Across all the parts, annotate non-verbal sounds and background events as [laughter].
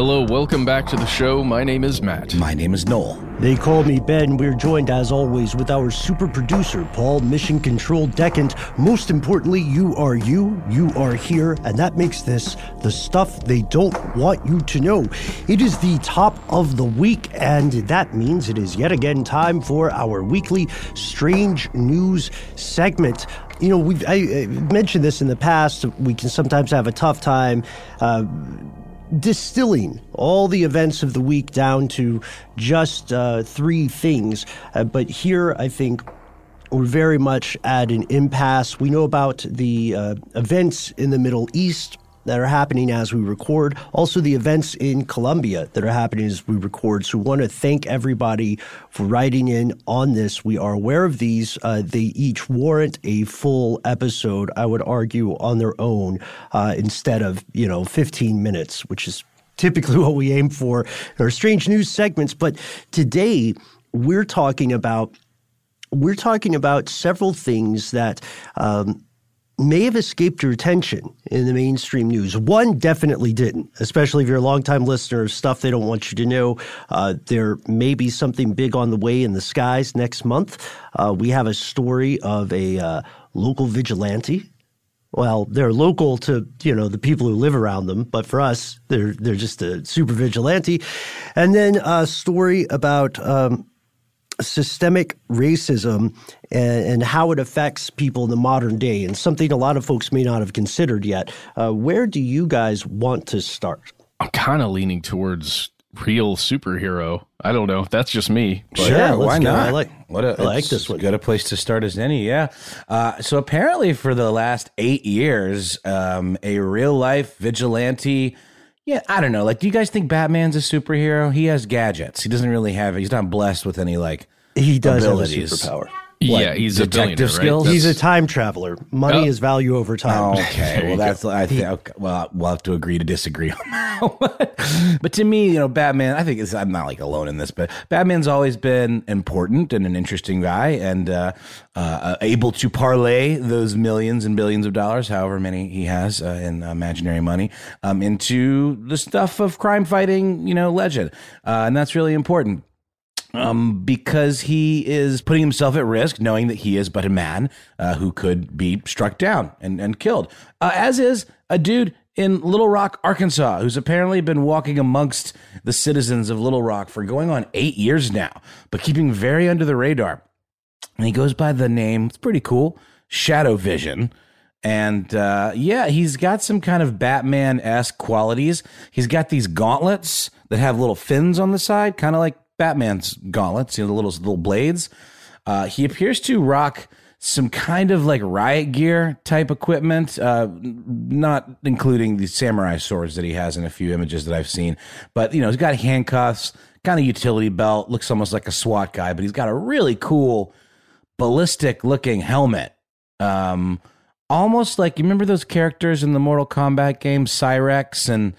Hello, welcome back to the show. My name is Matt. My name is Noel. They call me Ben. We're joined, as always, with our super producer, Paul Mission Control Decant. Most importantly, you are you, you are here, and that makes this the stuff they don't want you to know. It is the top of the week, and that means it is yet again time for our weekly strange news segment. You know, we've I, I mentioned this in the past. We can sometimes have a tough time. Uh, distilling all the events of the week down to just uh, three things. Uh, but here, I think we're very much at an impasse. We know about the uh, events in the Middle East that are happening as we record, also the events in Colombia that are happening as we record. So, we want to thank everybody for writing in on this. We are aware of these. Uh, they each warrant a full episode, I would argue, on their own uh, instead of, you know, 15 minutes, which is typically [laughs] what we aim for in our strange news segments. But today, we're talking about we're talking about several things that um, may have escaped your attention in the mainstream news. One definitely didn't, especially if you're a longtime listener of stuff they don't want you to know. Uh, there may be something big on the way in the skies next month. Uh, we have a story of a uh, local vigilante. Well, they're local to you know the people who live around them, but for us, they're they're just a super vigilante. And then a story about um, systemic racism and, and, how it affects people in the modern day, and something a lot of folks may not have considered yet. Uh, where do you guys want to start? I'm kind of leaning towards real superhero. I don't know. That's just me. But yeah, why not? I like, what a, I like this one. Good a place to start as any. Yeah. Uh, so apparently, for the last eight years, um, a real life vigilante. Yeah, I don't know. Like, do you guys think Batman's a superhero? He has gadgets. He doesn't really have. He's not blessed with any like. He does abilities. have a superpower. What, yeah, he's a detective billionaire, right? skills? He's a time traveler. Money Oh. is value over time. Okay, well that's I think okay, well we'll have to agree to disagree on that. [laughs] one. but to me, you know, Batman. I think it's, I'm not like alone in this, but Batman's always been important and an interesting guy, and uh, uh, able to parlay those millions and billions of dollars, however many he has uh, in imaginary money, um, into the stuff of crime fighting, you know, legend, uh, and that's really important um, because he is putting himself at risk, knowing that he is but a man uh, who could be struck down and, and killed. Uh, as is a dude in Little Rock, Arkansas, who's apparently been walking amongst the citizens of Little Rock for going on eight years now, but keeping very under the radar. And he goes by the name, it's pretty cool, Shadow Vision. And uh, yeah, he's got some kind of Batman esque qualities. He's got these gauntlets that have little fins on the side, kind of like Batman's gauntlets, you know, the little little blades. Uh, he appears to rock some kind of like riot gear type equipment, uh, not including the samurai swords that he has in a few images that I've seen. But you know, he's got handcuffs, kind of utility belt, looks almost like a SWAT guy, but he's got a really cool ballistic looking helmet. Um, almost like you remember those characters in the Mortal Kombat game, Cyrax and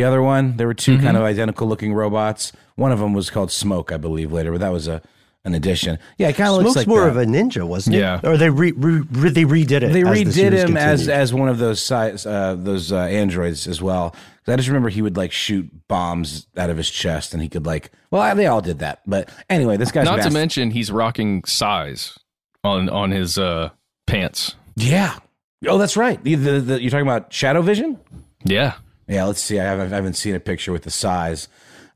the other one. There were 2 kind of identical looking robots. One of them was called Smoke, I believe, later, but that was a an addition. Yeah, it kind of looks like more that. of a ninja, wasn't it? Yeah. Or they re, re, re- they redid it. They as the redid him as continued. as one of those size, uh, those uh, androids as well. I just remember he would like shoot bombs out of his chest, and he could like. Well, they all did that, but anyway, this guy's Not to mention he's rocking sais on on his uh, pants. yeah. Oh, that's right. The, the, the, you're talking about Shadow Vision. Yeah. Yeah, let's see. I haven't, I haven't seen a picture with the sais.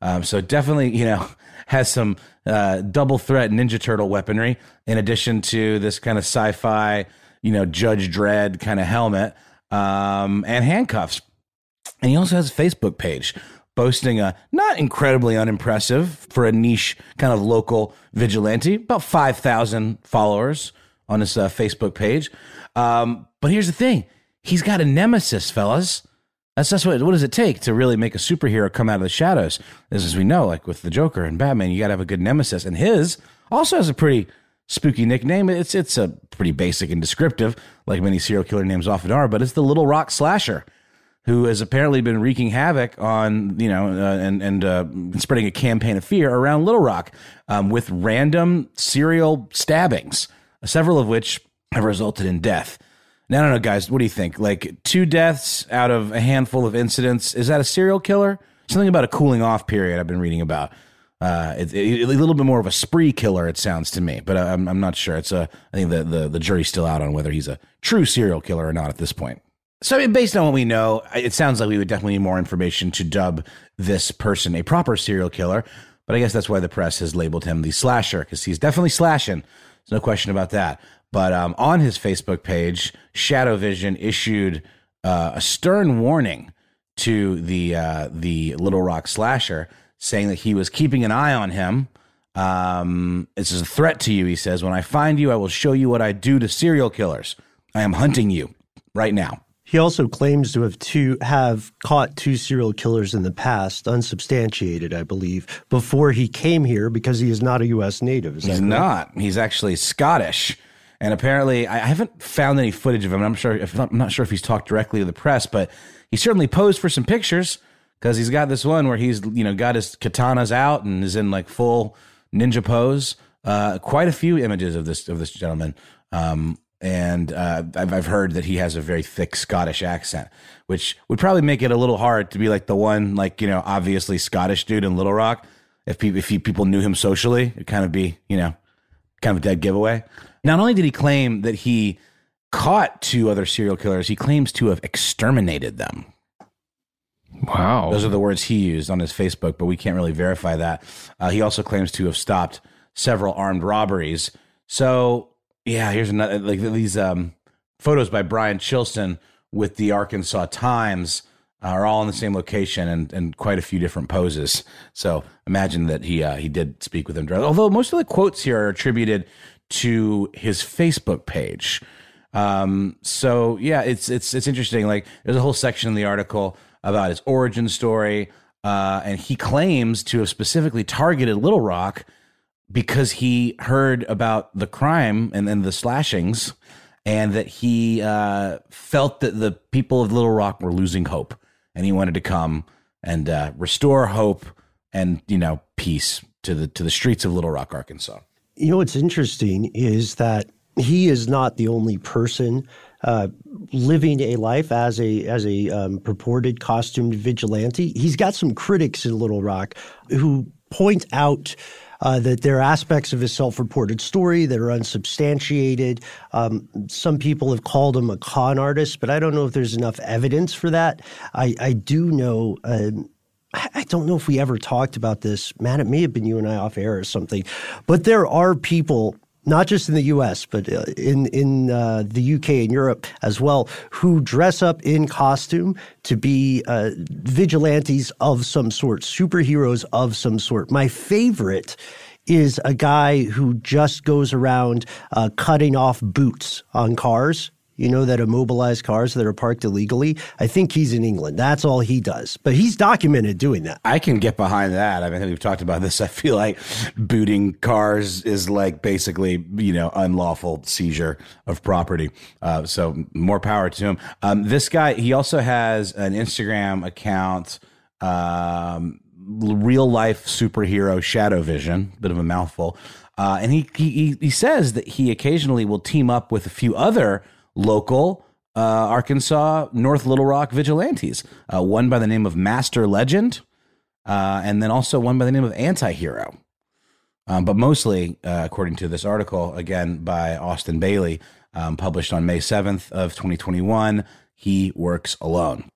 Um, so definitely, you know, [laughs] has some uh, double threat Ninja Turtle weaponry in addition to this kind of sci-fi, you know, Judge Dredd kind of helmet um, and handcuffs. And he also has a Facebook page boasting a not incredibly unimpressive for a niche kind of local vigilante, about 5,000 followers on his uh, Facebook page. Um, but here's the thing he's got a nemesis, fellas. That's that's what what does it take to really make a superhero come out of the shadows? As as we know, like with the Joker and Batman, you got to have a good nemesis, and his also has a pretty spooky nickname. It's it's a pretty basic and descriptive, like many serial killer names often are, but it's the Little Rock Slasher, who has apparently been wreaking havoc on you know uh, and and uh, spreading a campaign of fear around Little Rock um, with random serial stabbings, several of which have resulted in death. I don't know, guys. What do you think? Like two deaths out of a handful of incidents. Is that a serial killer? Something about a cooling off period I've been reading about. Uh, it's it, a little bit more of a spree killer, it sounds to me, but I'm, I'm not sure. It's a, I think the, the, the jury's still out on whether he's a true serial killer or not at this point. So, I mean, based on what we know, it sounds like we would definitely need more information to dub this person a proper serial killer. But I guess that's why the press has labeled him the slasher because he's definitely slashing. There's no question about that. But um, on his Facebook page, Shadow Vision issued uh, a stern warning to the uh, the Little Rock slasher, saying that he was keeping an eye on him. Um, this is a threat to you, he says. When I find you, I will show you what I do to serial killers. I am hunting you right now. He also claims to have two have caught two serial killers in the past, unsubstantiated, I believe, before he came here because he is not a U.S. native. Is He's not. He's actually Scottish, and apparently, I haven't found any footage of him. I'm sure. If, I'm not sure if he's talked directly to the press, but he certainly posed for some pictures because he's got this one where he's you know got his katanas out and is in like full ninja pose. Uh, quite a few images of this of this gentleman. Um, and uh, I've, I've heard that he has a very thick Scottish accent, which would probably make it a little hard to be like the one, like you know, obviously Scottish dude in Little Rock. If people if he, people knew him socially, it'd kind of be you know, kind of a dead giveaway. Not only did he claim that he caught two other serial killers, he claims to have exterminated them. Wow. Those are the words he used on his Facebook, but we can't really verify that. Uh, he also claims to have stopped several armed robberies. So, yeah, here's another like these um, photos by Brian Chilson with the Arkansas Times are all in the same location and, and quite a few different poses. So imagine that he uh, he did speak with him. directly. Although most of the quotes here are attributed to his Facebook page. Um, so yeah, it's it's it's interesting. Like there's a whole section in the article about his origin story, uh, and he claims to have specifically targeted Little Rock because he heard about the crime and then the slashings, and that he uh, felt that the people of Little Rock were losing hope, and he wanted to come and uh, restore hope and you know peace to the to the streets of Little Rock, Arkansas. You know what's interesting is that he is not the only person uh, living a life as a as a um, purported costumed vigilante. He's got some critics in Little Rock who point out. Uh, that there are aspects of his self-reported story that are unsubstantiated. Um, some people have called him a con artist, but I don't know if there's enough evidence for that. I, I do know. Um, I don't know if we ever talked about this. Man, it may have been you and I off air or something. But there are people not just in the U.S. but uh, in in uh, the U.K. and Europe as well, who dress up in costume to be uh, vigilantes of some sort, superheroes of some sort. My favorite is a guy who just goes around uh, cutting off boots on cars you know, that immobilize cars that are parked illegally. I think he's in England. That's all he does. But he's documented doing that. I can get behind that. I mean, we've talked about this. I feel like booting cars is like basically, you know, unlawful seizure of property. Uh, so more power to him. Um, this guy, he also has an Instagram account. Um, real life superhero Shadow Vision, bit of a mouthful. Uh, and he, he he says that he occasionally will team up with a few other local uh, Arkansas North Little Rock vigilantes. Uh, one by the name of Master Legend, uh, and then also one by the name of Antihero. Um, but mostly, uh, according to this article, again by Austin Bailey, um, published on May 7th of 2021, he works alone.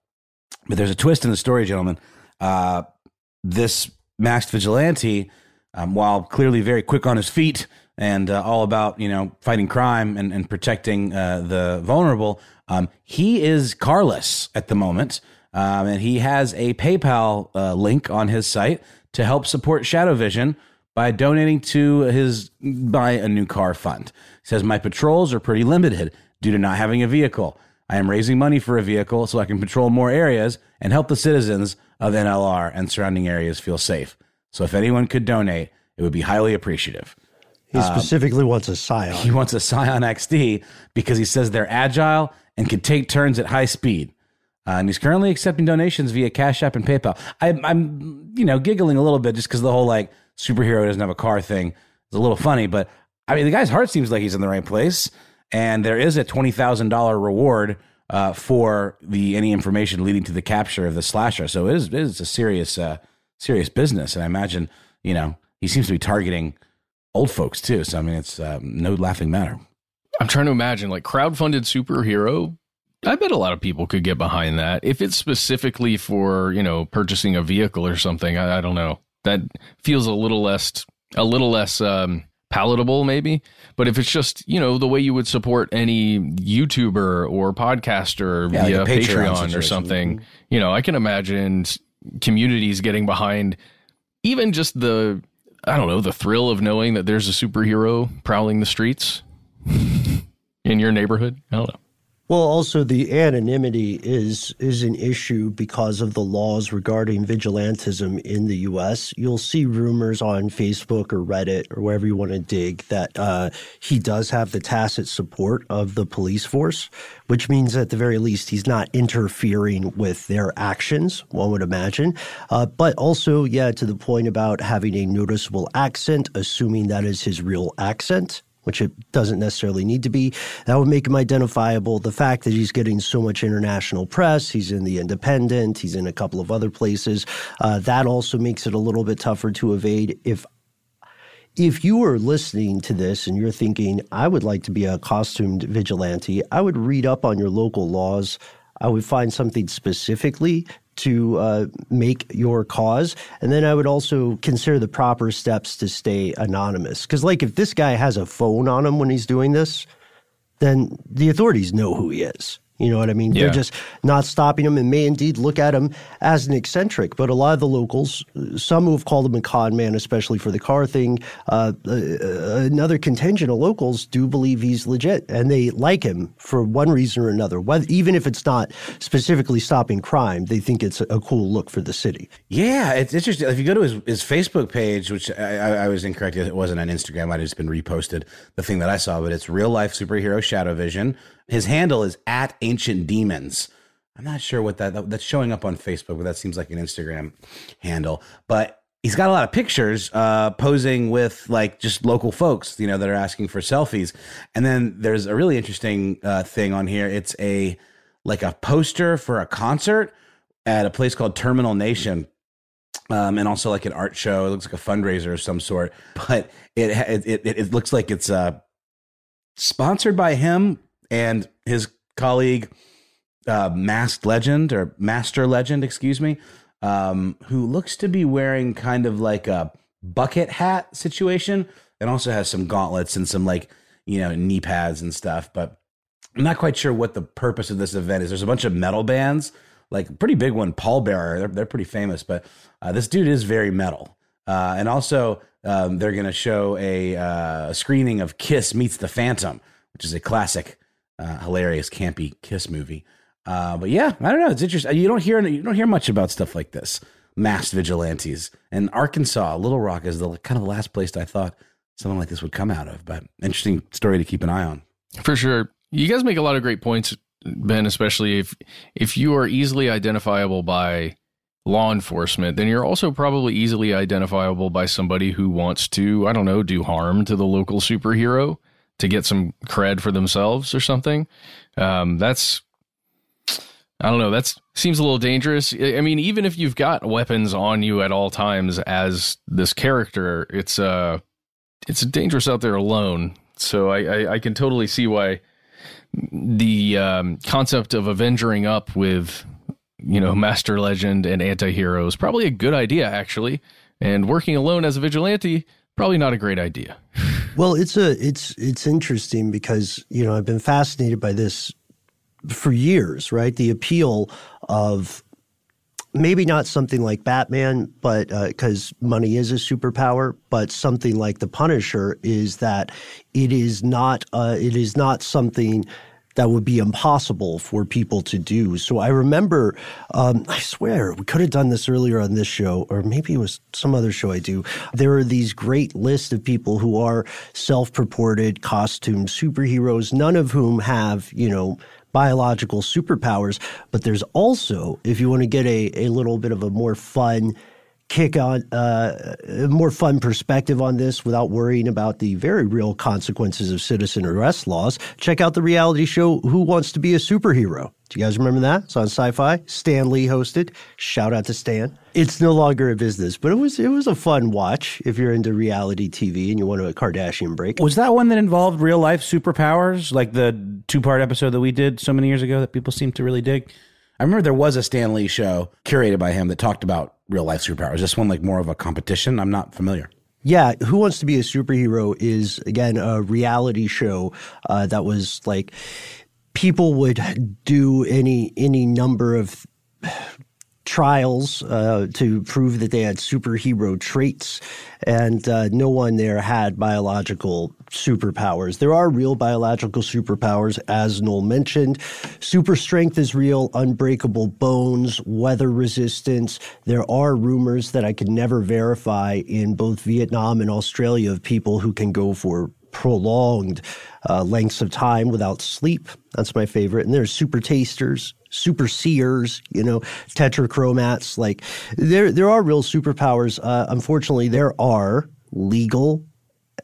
But there's a twist in the story, gentlemen. Uh, this masked vigilante, um, while clearly very quick on his feet, and uh, all about you know fighting crime and, and protecting uh, the vulnerable. Um, he is carless at the moment, um, and he has a PayPal uh, link on his site to help support Shadow Vision by donating to his buy a new car fund. He says my patrols are pretty limited due to not having a vehicle. I am raising money for a vehicle so I can patrol more areas and help the citizens of NLR and surrounding areas feel safe. So if anyone could donate, it would be highly appreciative. He specifically um, wants a Scion. He wants a Scion XD because he says they're agile and can take turns at high speed. Uh, and he's currently accepting donations via Cash App and PayPal. I, I'm, you know, giggling a little bit just because the whole like superhero doesn't have a car thing is a little funny. But I mean, the guy's heart seems like he's in the right place, and there is a twenty thousand dollar reward uh, for the any information leading to the capture of the slasher. So it is, it is a serious, uh, serious business. And I imagine, you know, he seems to be targeting old folks too. So I mean, it's um, no laughing matter. I'm trying to imagine like crowdfunded superhero. I bet a lot of people could get behind that if it's specifically for you know purchasing a vehicle or something. I, I don't know. That feels a little less a little less um, palatable maybe. But if it's just you know the way you would support any YouTuber or podcaster yeah, via like Patreon, Patreon or something, mm-hmm. you know, I can imagine communities getting behind even just the I don't know, the thrill of knowing that there's a superhero prowling the streets in your neighborhood. I don't know. Well, also the anonymity is is an issue because of the laws regarding vigilantism in the U.S. You'll see rumors on Facebook or Reddit or wherever you want to dig that uh, he does have the tacit support of the police force, which means at the very least he's not interfering with their actions. One would imagine, uh, but also, yeah, to the point about having a noticeable accent, assuming that is his real accent which it doesn't necessarily need to be. That would make him identifiable. The fact that he's getting so much international press, he's in The Independent, he's in a couple of other places, uh, that also makes it a little bit tougher to evade. If if you are listening to this and you're thinking, I would like to be a costumed vigilante, I would read up on your local laws. I would find something specifically to uh, make your cause. And then I would also consider the proper steps to stay anonymous. Because, like, if this guy has a phone on him when he's doing this, then the authorities know who he is. You know what I mean? Yeah. They're just not stopping him and may indeed look at him as an eccentric. But a lot of the locals, some who have called him a con man, especially for the car thing, uh, uh, another contingent of locals do believe he's legit and they like him for one reason or another. Whether, even if it's not specifically stopping crime, they think it's a, cool look for the city. Yeah, it's interesting. If you go to his, his Facebook page, which I, I, I was incorrect, it wasn't on Instagram. Might have just been reposted. The thing that I saw, but it's real life superhero Shadow Vision. His handle is at Ancient Demons. I'm not sure what that, that that's showing up on Facebook, but that seems like an Instagram handle. But he's got a lot of pictures uh, posing with like just local folks, you know, that are asking for selfies. And then there's a really interesting uh, thing on here. It's a like a poster for a concert at a place called Terminal Nation. Um, and also like an art show. It looks like a fundraiser of some sort, but it it it, it looks like it's uh, sponsored by him and his colleague, uh, Masked Legend or Master Legend, excuse me, um, who looks to be wearing kind of like a bucket hat situation, and also has some gauntlets and some like you know knee pads and stuff. But I'm not quite sure what the purpose of this event is. There's a bunch of metal bands, like pretty big one, Pallbearer. They're, they're pretty famous, but uh, this dude is very metal. Uh, and also, um, they're going to show a, uh, a screening of Kiss Meets the Phantom, which is a classic, uh, hilarious, campy Kiss movie. Uh, but yeah, I don't know. It's interesting. You don't hear you don't hear much about stuff like this. Masked vigilantes and Arkansas, Little Rock is the kind of the last place I thought something like this would come out of. But interesting story to keep an eye on. For sure. You guys make a lot of great points, Ben, especially if if you are easily identifiable by law enforcement, then you're also probably easily identifiable by somebody who wants to, I don't know, do harm to the local superhero to get some cred for themselves or something. Um, that's I don't know. That seems a little dangerous. I mean, even if you've got weapons on you at all times as this character, it's uh, it's dangerous out there alone. So I, I, I can totally see why the um, concept of avenging up with you know master legend and anti-hero is probably a good idea actually and working alone as a vigilante probably not a great idea. Well it's a it's it's interesting because you know i've been fascinated by this for years right? The appeal of maybe not something like batman but because uh, money is a superpower but something like the punisher is that it is not uh, it is not something that would be impossible for people to do. So I remember, um, I swear, we could have done this earlier on this show, or maybe it was some other show I do. There are these great lists of people who are self purported costume superheroes, none of whom have, you know, biological superpowers. But there's also, if you want to get a, a little bit of a more fun, kick on uh, a more fun perspective on this without worrying about the very real consequences of citizen arrest laws, check out the reality show Who Wants to Be a Superhero. Do you guys remember that? It's on Sci-Fi. Stan Lee hosted. Shout out to Stan. It's no longer a business, but it was it was a fun watch if you're into reality TV and you want a Kardashian break. Was that one that involved real life superpowers, like the two part episode that we did so many years ago that people seem to really dig? I remember there was a Stan Lee show curated by him that talked about real life superpowers. This one like more of a competition? I'm not familiar. Yeah, Who Wants to Be a Superhero is again a reality show uh, that was like people would do any any number of trials uh, to prove that they had superhero traits, and uh, no one there had biological superpowers. There are real biological superpowers, as Noel mentioned. Super strength is real, unbreakable bones, weather resistance. There are rumors that I could never verify in both Vietnam and Australia of people who can go for prolonged uh, lengths of time without sleep. That's my favorite. And there's super tasters, super seers, you know, tetrachromats. Like there, there are real superpowers. Uh, unfortunately, there are legal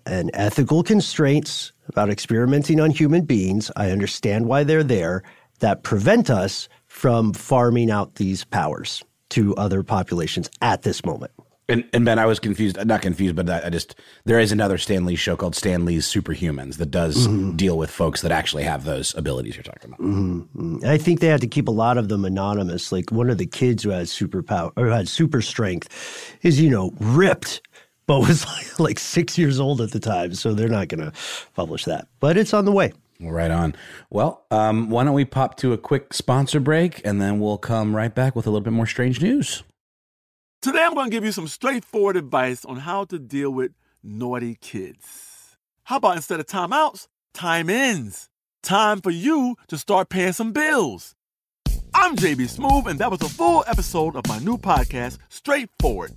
and ethical constraints about experimenting on human beings. I understand why they're there that prevent us from farming out these powers to other populations at this moment. And, and Ben, I was confused. Not confused, but I, I just there is another Stan Lee show called Stan Lee's Superhumans that does mm-hmm. deal with folks that actually have those abilities you're talking about. Mm-hmm. I think they had to keep a lot of them anonymous. Like one of the kids who had superpower or had super strength is you know ripped, but was like, [laughs] like six years old at the time, so they're not going to publish that. But it's on the way. Right on. Well, um, why don't we pop to a quick sponsor break and then we'll come right back with a little bit more strange news. Today, I'm going to give you some straightforward advice on how to deal with naughty kids. How about instead of timeouts, time ins? Time for you to start paying some bills. I'm JB Smoove, and that was a full episode of my new podcast, Straightforward,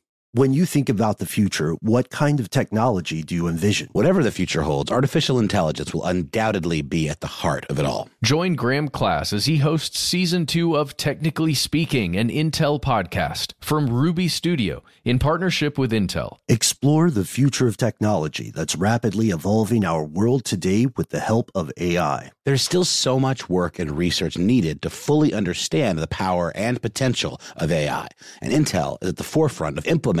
When you think about the future, what kind of technology do you envision? Whatever the future holds, artificial intelligence will undoubtedly be at the heart of it all. Join Graham Class as he hosts season two of Technically Speaking, an Intel podcast from Ruby Studio in partnership with Intel. Explore the future of technology that's rapidly evolving our world today with the help of AI. There's still so much work and research needed to fully understand the power and potential of AI, and Intel is at the forefront of implementing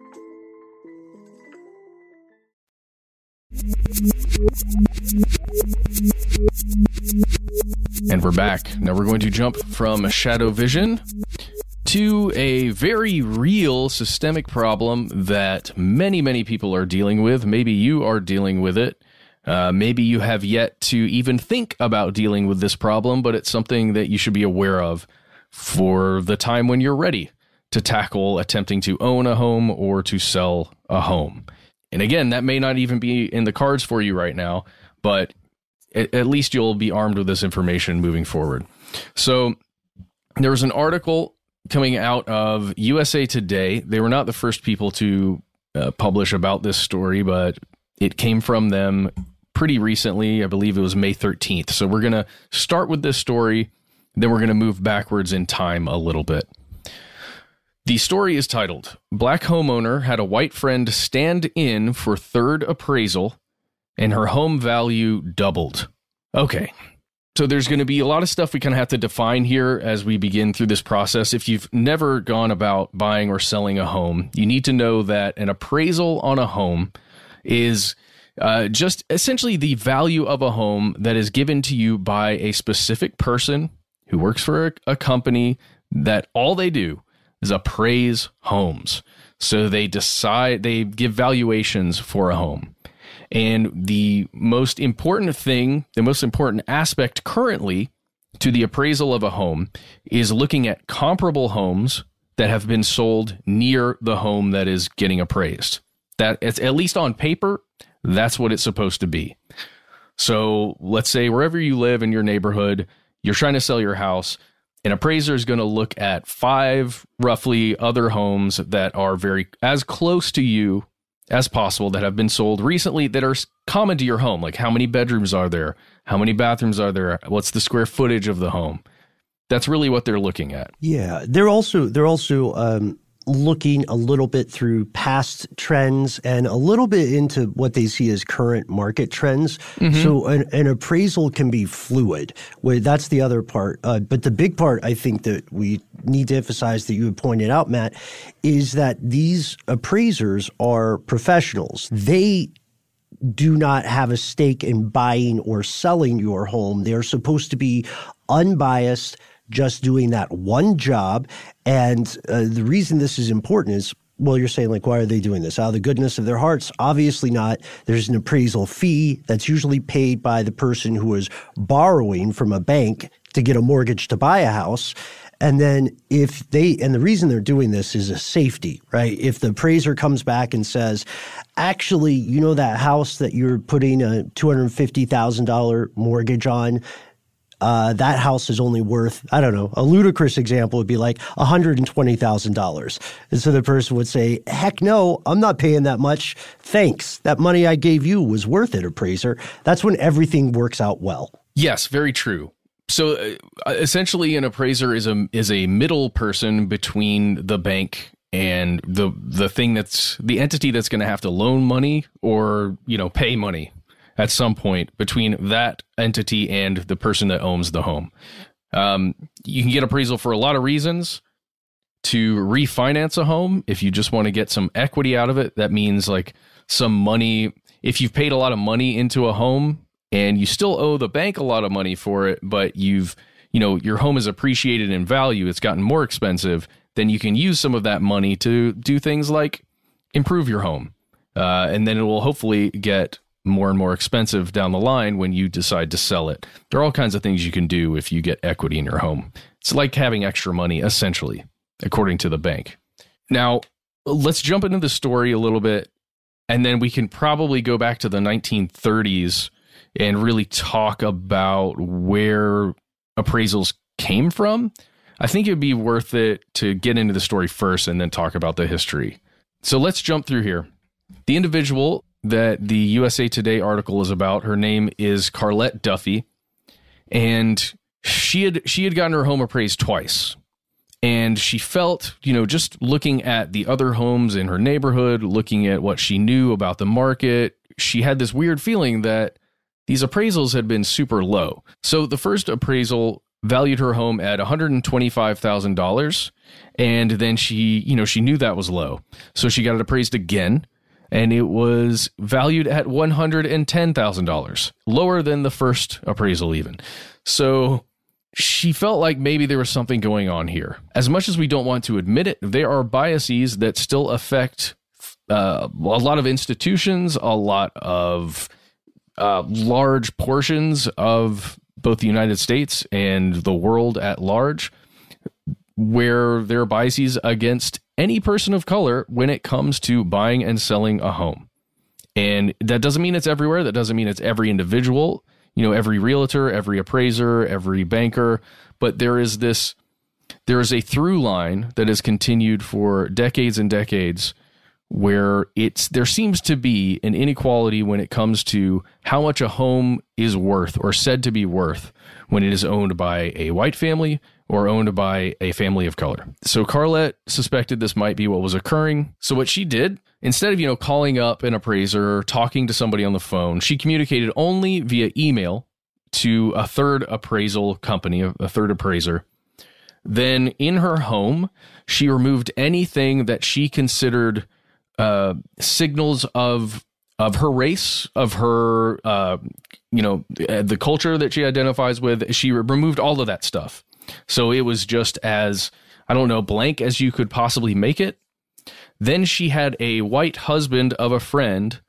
And we're back. Now we're going to jump from Shadow Vision to a very real systemic problem that many, many people are dealing with. Maybe you are dealing with it. Uh, maybe you have yet to even think about dealing with this problem, but it's something that you should be aware of for the time when you're ready to tackle attempting to own a home or to sell a home. And again, that may not even be in the cards for you right now, but at, least you'll be armed with this information moving forward. So there was an article coming out of USA Today. They were not the first people to uh, publish about this story, but it came from them pretty recently. I believe it was May 13th. So we're going to start with this story, then we're going to move backwards in time a little bit. The story is titled Black Homeowner Had a White Friend Stand In for Third Appraisal and Her Home Value Doubled. Okay. So there's going to be a lot of stuff we kind of have to define here as we begin through this process. If you've never gone about buying or selling a home, you need to know that an appraisal on a home is uh, just essentially the value of a home that is given to you by a specific person who works for a, a company that all they do is appraise homes. So they decide, they give valuations for a home. And the most important thing, the most important aspect currently to the appraisal of a home is looking at comparable homes that have been sold near the home that is getting appraised. That it's at least on paper, that's what it's supposed to be. So let's say wherever you live in your neighborhood, you're trying to sell your house. An appraiser is going to look at five roughly other homes that are very as close to you as possible that have been sold recently that are common to your home. Like how many bedrooms are there? How many bathrooms are there? What's the square footage of the home? That's really what they're looking at. Yeah, they're also they're also um, looking a little bit through past trends and a little bit into what they see as current market trends. Mm-hmm. So an, an, appraisal can be fluid. That's the other part. Uh, but the big part I think that we need to emphasize that you had pointed out, Matt, is that these appraisers are professionals. They do not have a stake in buying or selling your home. They're supposed to be unbiased, just doing that one job. And uh, the reason this is important is well, you're saying, like, why are they doing this? Out of the goodness of their hearts? Obviously not. There's an appraisal fee that's usually paid by the person who is borrowing from a bank to get a mortgage to buy a house. And then if they, and the reason they're doing this is a safety, right? If the appraiser comes back and says, actually, you know, that house that you're putting a $250,000 mortgage on, uh, that house is only worth, I don't know, a ludicrous example would be like $120,000. And so the person would say, heck no, I'm not paying that much. Thanks. That money I gave you was worth it, appraiser. That's when everything works out well. Yes, very true. So uh, essentially, an appraiser is a is a middle person between the bank and the the thing that's the entity that's going to have to loan money or you know pay money at some point between that entity and the person that owns the home. Um, you can get appraisal for a lot of reasons. To refinance a home, if you just want to get some equity out of it, that means like some money. If you've paid a lot of money into a home and you still owe the bank a lot of money for it, but you've, you know, your home is appreciated in value, it's gotten more expensive, then you can use some of that money to do things like improve your home. Uh, and then it will hopefully get more and more expensive down the line when you decide to sell it. There are all kinds of things you can do if you get equity in your home. It's like having extra money, essentially, according to the bank. Now, let's jump into the story a little bit, and then we can probably go back to the 1930s and really talk about where appraisals came from. I think it'd be worth it to get into the story first and then talk about the history. So let's jump through here. The individual that the USA Today article is about. Her name is Carlette Duffy, and she had she had gotten her home appraised twice. And she felt, you know, just looking at the other homes in her neighborhood, looking at what she knew about the market, she had this weird feeling that these appraisals had been super low. So the first appraisal valued her home at $125,000 and then she, you know, she knew that was low. So she got it appraised again and it was valued at $110,000, lower than the first appraisal, even. So she felt like maybe there was something going on here. As much as we don't want to admit it, there are biases that still affect uh, a lot of institutions, a lot of uh, large portions of both the United States and the world at large, where there are biases against any person of color when it comes to buying and selling a home. And that doesn't mean it's everywhere. That doesn't mean it's every individual, you know, every realtor, every appraiser, every banker. But there is this, there is a through line that has continued for decades and decades where it's there seems to be an inequality when it comes to how much a home is worth or said to be worth when it is owned by a white family or owned by a family of color. So Carlette suspected this might be what was occurring. So what she did, instead of, you know, calling up an appraiser or talking to somebody on the phone, she communicated only via email to a third appraisal company, a third appraiser. Then in her home, she removed anything that she considered uh, signals of of her race, of her, uh, you know, the culture that she identifies with. She removed all of that stuff. So it was just as, I don't know, blank as you could possibly make it. Then she had a white husband of a friend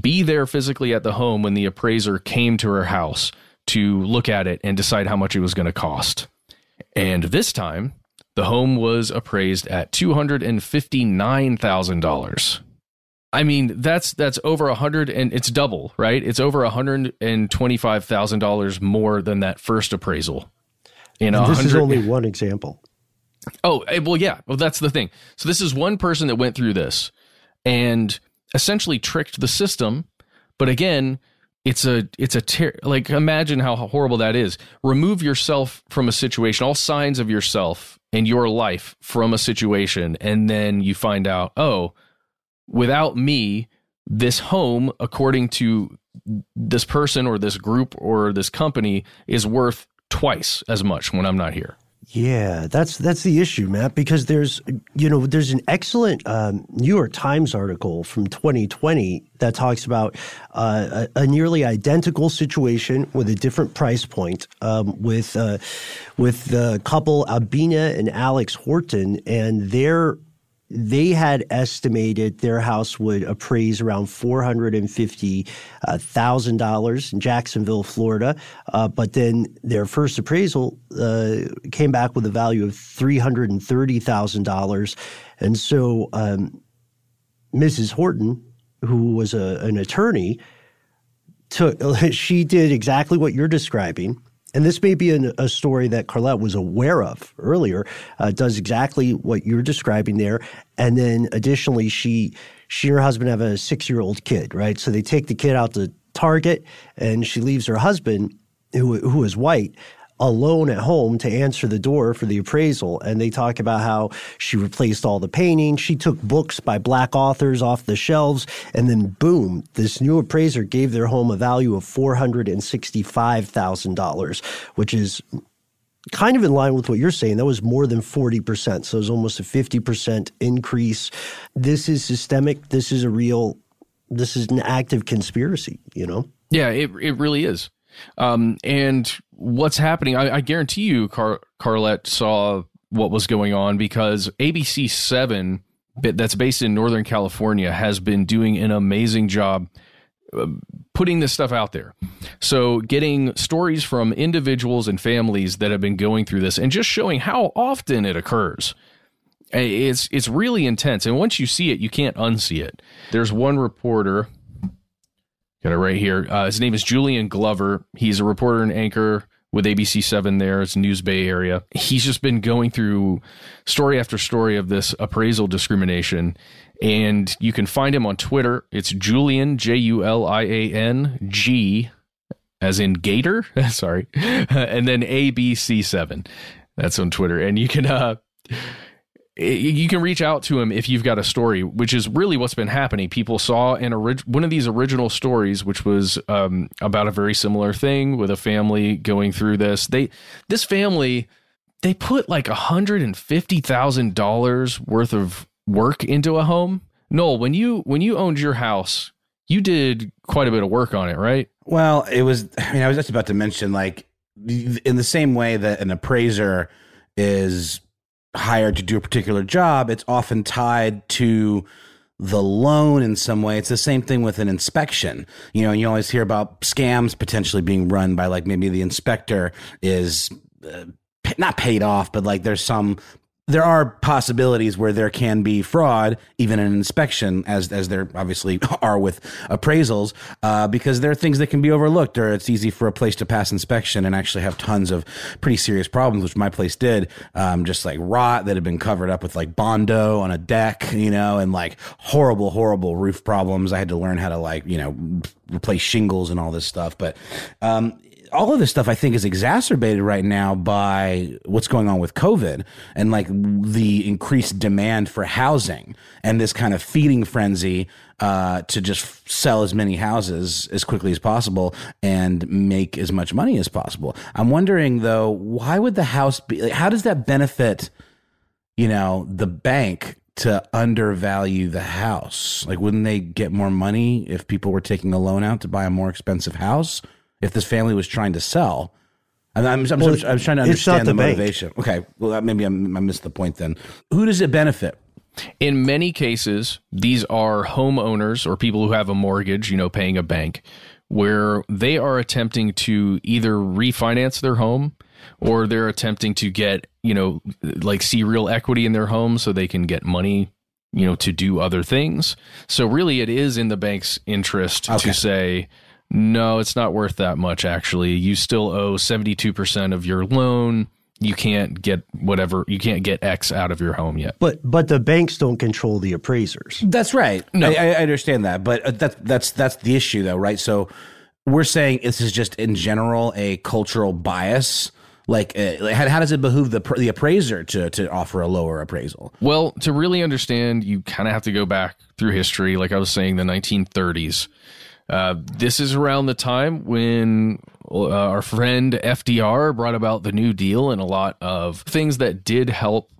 be there physically at the home when the appraiser came to her house to look at it and decide how much it was going to cost. And this time, the home was appraised at $259,000. I mean, that's that's over a hundred and it's double, right? It's over a hundred and twenty five thousand dollars more than that first appraisal. You know, this is only one example. Oh, eh, well, yeah. Well, that's the thing. So this is one person that went through this and essentially tricked the system. But again, it's a it's a ter- like imagine how horrible that is. Remove yourself from a situation, all signs of yourself and your life from a situation and then you find out, oh, without me, this home, according to this person or this group or this company, is worth twice as much when I'm not here. Yeah, that's that's the issue, Matt. Because there's you know there's an excellent um, New York Times article from 2020 that talks about uh, a, a, nearly identical situation with a different price point um, with uh, with the couple Abena and Alex Horton, and their they had estimated their house would appraise around four hundred and fifty thousand dollars in Jacksonville, Florida, uh, but then their first appraisal uh, came back with a value of three hundred and thirty thousand dollars, and so um, Mrs. Horton, who was a, an attorney, took [laughs] she did exactly what you're describing and this may be an, a story that Carlette was aware of earlier, uh, does exactly what you're describing there. And then additionally, she she and her husband have a six year old kid, right? So they take the kid out to Target, and she leaves her husband, who who is white, alone at home to answer the door for the appraisal. And they talk about how she replaced all the paintings. She took books by black authors off the shelves. And then, boom, this new appraiser gave their home a value of $465,000, which is kind of in line with what you're saying. That was more than 40%. So it was almost a 50% increase. This is systemic. This is a real, this is an active conspiracy, you know? Yeah, it, it really is. Um, and what's happening, I, I guarantee you, Car- Carlette saw what was going on because ABC 7, that's based in Northern California, has been doing an amazing job uh, putting this stuff out there. So, getting stories from individuals and families that have been going through this and just showing how often it occurs. It's it's really intense, and once you see it, you can't unsee it. There's one reporter Got it right here. Uh, his name is Julian Glover. He's a reporter and anchor with ABC7 there. It's News Bay area. He's just been going through story after story of this appraisal discrimination. And you can find him on Twitter. It's Julian, J U L I A N G, as in Gator. [laughs] Sorry. [laughs] and then ABC7. That's on Twitter. And you can, uh, you can reach out to him if you've got a story, which is really what's been happening. People saw an orig- one of these original stories, which was um, about a very similar thing with a family going through this. They this family they put like hundred and fifty thousand dollars worth of work into a home. Noel, when you when you owned your house, you did quite a bit of work on it, right? Well, it was. I mean, I was just about to mention like in the same way that an appraiser is hired to do a particular job, it's often tied to the loan in some way. It's the same thing with an inspection. You know, you always hear about scams potentially being run by like maybe the inspector is uh, not paid off, but like there's some there are possibilities where there can be fraud, even in inspection, as as there obviously [laughs] are with appraisals, uh, because there are things that can be overlooked, or it's easy for a place to pass inspection and actually have tons of pretty serious problems, which my place did, um, just like rot that had been covered up with like bondo on a deck, you know, and like horrible, horrible roof problems. I had to learn how to like you know replace shingles and all this stuff, but um, all of this stuff I think is exacerbated right now by what's going on with COVID and like the increased demand for housing and this kind of feeding frenzy uh, to just sell as many houses as quickly as possible and make as much money as possible. I'm wondering though, why would the house be? Like, how does that benefit, you know, the bank to undervalue the house? Like, wouldn't they get more money if people were taking a loan out to buy a more expensive house? If this family was trying to sell. I'm, I'm, I'm, well, I'm, I'm trying to understand the, the motivation. Okay, well, maybe i missed the point then. Who does it benefit? In many cases, these are homeowners or people who have a mortgage, you know, paying a bank, where they are attempting to either refinance their home or they're attempting to get, you know, like see real equity in their home so they can get money, you know, to do other things. So really it is in the bank's interest okay. to say, no, it's not worth that much, actually. You still owe 72% of your loan. You can't get whatever, you can't get X out of your home yet. But but the banks don't control the appraisers. That's right. No. I, I understand that. But uh, that, that's, that's the issue, though, right? So we're saying this is just in general a cultural bias Like, uh, how, how does it behoove the the appraiser to to offer a lower appraisal? Well, to really understand, you kind of have to go back through history. Like I was saying, the 1930s. Uh, this is around the time when uh, our friend FDR brought about the New Deal and a lot of things that did help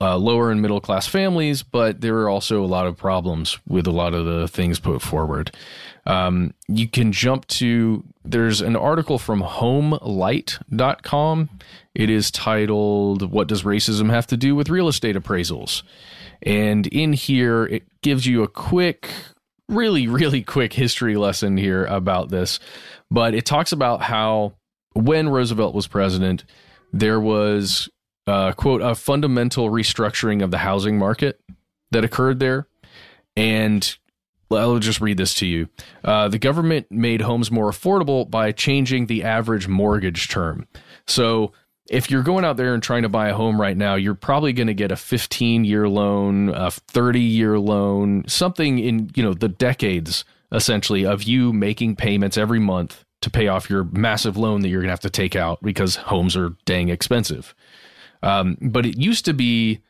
uh, lower and middle class families, but there were also a lot of problems with a lot of the things put forward. Um, you can jump to, there's an article from homelight.com. It is titled, What Does Racism Have to Do with Real Estate Appraisals? And in here, it gives you a quick, really, really quick history lesson here about this. But it talks about how when Roosevelt was president, there was uh, quote a fundamental restructuring of the housing market that occurred there, and I'll just read this to you. Uh, the government made homes more affordable by changing the average mortgage term. So if you're going out there and trying to buy a home right now, you're probably going to get a 15 year loan, a 30 year loan, something in you know the decades essentially of you making payments every month to pay off your massive loan that you're going to have to take out because homes are dang expensive. Um, but it used to be,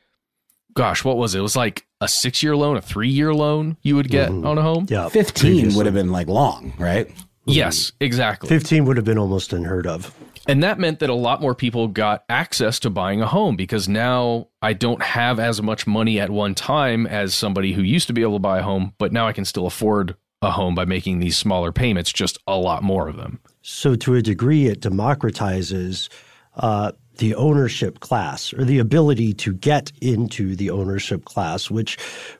gosh, what was it? It was like a six year loan, a three year loan you would get Mhm. on a home. Yeah. Fifteen previously. would have been like long, right? Yes, exactly. 15 would have been almost unheard of. And that meant that a lot more people got access to buying a home because now I don't have as much money at one time as somebody who used to be able to buy a home, but now I can still afford a home by making these smaller payments, just a lot more of them. So, to a degree, it democratizes uh, the ownership class or the ability to get into the ownership class, which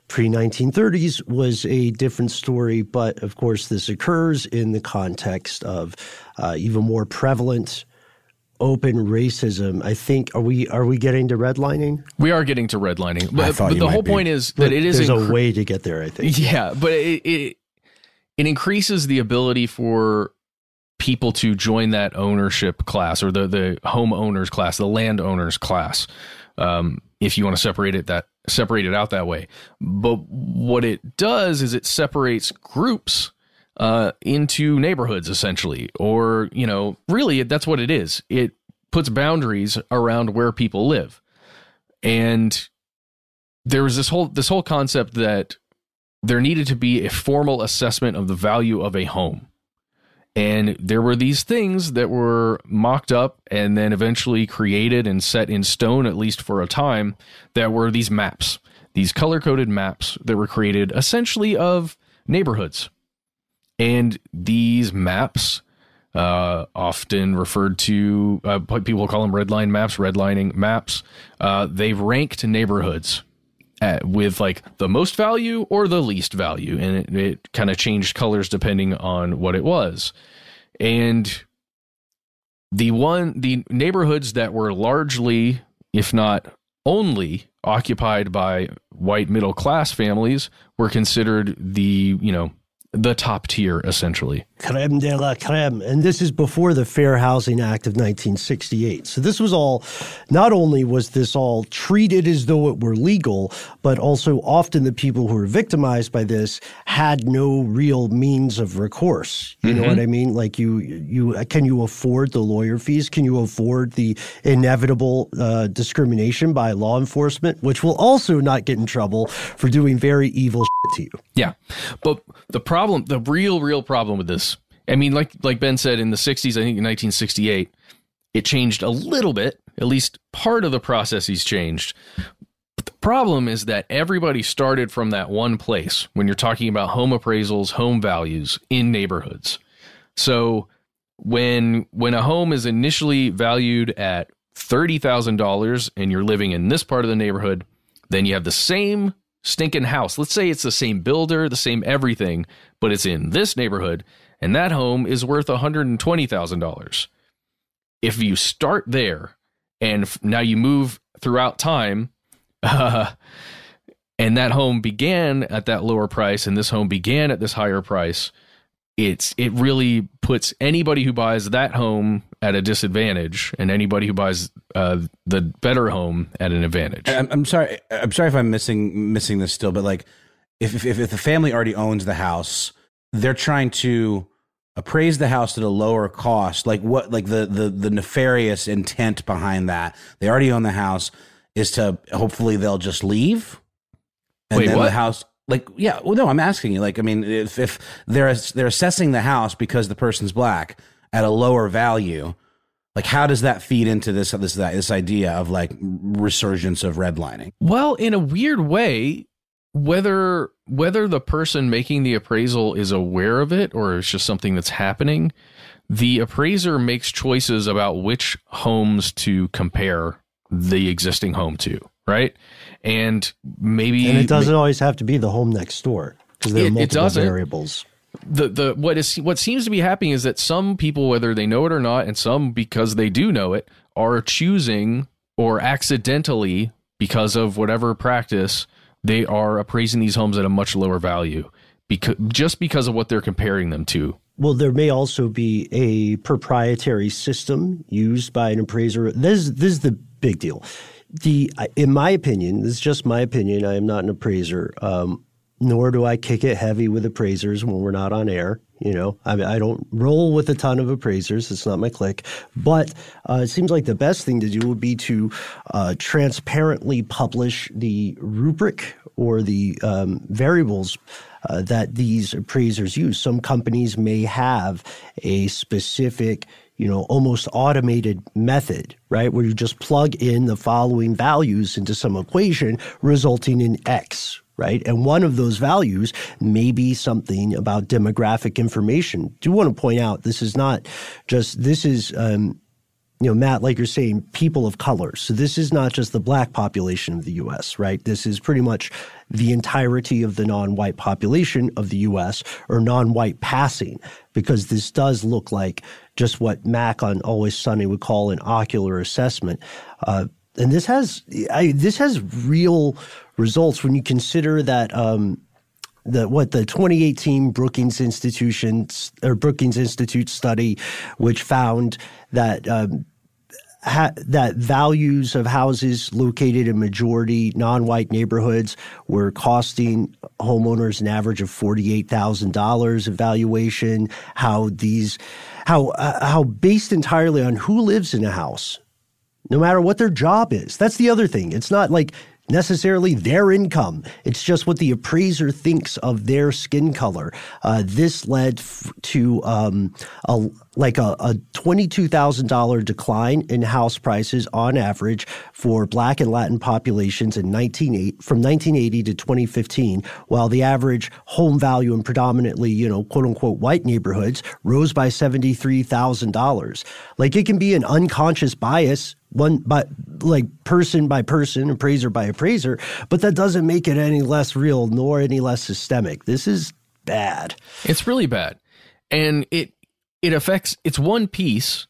pre 1930s was a different story. But of course, this occurs in the context of uh, even more prevalent open racism. I think are we are we getting to redlining? We are getting to redlining, but, but the whole be. point is that it is There's a way to get there. I think. [laughs] Yeah, but it, it it increases the ability for people to join that ownership class or the the homeowners class, the landowners class. Um, if you want to separate it that separate it out that way, but what it does is it separates groups uh, into neighborhoods essentially, or you know, really that's what it is. It puts boundaries around where people live, and there was this whole this whole concept that there needed to be a formal assessment of the value of a home. And there were these things that were mocked up and then eventually created and set in stone, at least for a time, that were these maps, these color coded maps that were created essentially of neighborhoods. And these maps, uh, often referred to, uh, people call them redline maps, redlining maps, uh, they ranked neighborhoods at, with like the most value or the least value, and it, it kind of changed colors depending on what it was. And the one, the neighborhoods that were largely, if not only, occupied by white middle class families were considered the you know the top tier essentially. creme de la creme. And this is before the Fair Housing Act of 1968. So this was all, not only was this all treated as though it were legal, but also often the people who were victimized by this had no real means of recourse. You know what I mean? Like you, you, can you afford the lawyer fees? Can you afford the inevitable uh, discrimination by law enforcement, which will also not get in trouble for doing very evil shit to you? Yeah. But the problem, the real, real problem with this, I mean, like like Ben said in the 60s, I think in 1968, it changed a little bit. At least part of the processes changed. But the problem is that everybody started from that one place when you're talking about home appraisals, home values in neighborhoods. So when when a home is initially valued at $30,000 and you're living in this part of the neighborhood, then you have the same stinking house. Let's say it's the same builder, the same everything, but it's in this neighborhood and that home is worth $120,000. If you start there and f- now you move throughout time, uh, [laughs] and that home began at that lower price and this home began at this higher price, it's it really puts anybody who buys that home at a disadvantage and anybody who buys uh, the better home at an advantage. I'm, I'm sorry. I'm sorry if I'm missing missing this still, but like, if if if the family already owns the house, they're trying to appraise the house at a lower cost, like what, like the the the nefarious intent behind that. They already own the house is to hopefully they'll just leave, and Wait, then what? the house. Like yeah, well, no, I'm asking you. Like, I mean, if if they're they're assessing the house because the person's black at a lower value, like how does that feed into this this this idea of like resurgence of redlining? Well, in a weird way, whether whether the person making the appraisal is aware of it or it's just something that's happening, the appraiser makes choices about which homes to compare the existing home to, right? And maybe And it doesn't always have to be the home next door because there are It- it multiple variables. the the what is what seems to be happening is that some people whether they know it or not and some because they do know it are choosing or accidentally because of whatever practice they are appraising these homes at a much lower value because just because of what they're comparing them to Well, there may also be a proprietary system used by an appraiser. This this is the big deal. The in my opinion, this is just my opinion. I am not an appraiser. Um, nor do I kick it heavy with appraisers when we're not on air. You know, I, I don't roll with a ton of appraisers. It's not my clique. But uh, it seems like the best thing to do would be to uh, transparently publish the rubric or the um, variables uh, that these appraisers use. Some companies may have a specific, you know, almost automated method, right, where you just plug in the following values into some equation, resulting in X, right? And one of those values may be something about demographic information. Do want to point out this is not just this is um, you know, Matt, like you're saying, people of color. So this is not just the black population of the U.S., right? This is pretty much the entirety of the non-white population of the U.S. or non-white passing, because this does look like just what Mac on Always Sunny would call an ocular assessment. Uh, and this has I, this has real results when you consider that um, the what the 2018 Brookings Institution or Brookings Institute study, which found that. Um, ha- that values of houses located in majority non-white neighborhoods were costing homeowners an average of forty-eight thousand dollars of valuation. How these, how uh, how based entirely on who lives in a house, no matter what their job is. That's the other thing. It's not like necessarily their income. It's just what the appraiser thinks of their skin color. Uh, this led f- to um, a like a, a twenty-two thousand dollar decline in house prices on average for Black and Latin populations in nineteen eight from nineteen eighty to twenty fifteen, while the average home value in predominantly you know quote unquote white neighborhoods rose by seventy-three thousand dollars. Like it can be an unconscious bias one by like person by person, appraiser by appraiser, but that doesn't make it any less real nor any less systemic. This is bad. It's really bad. And it it affects it's one piece,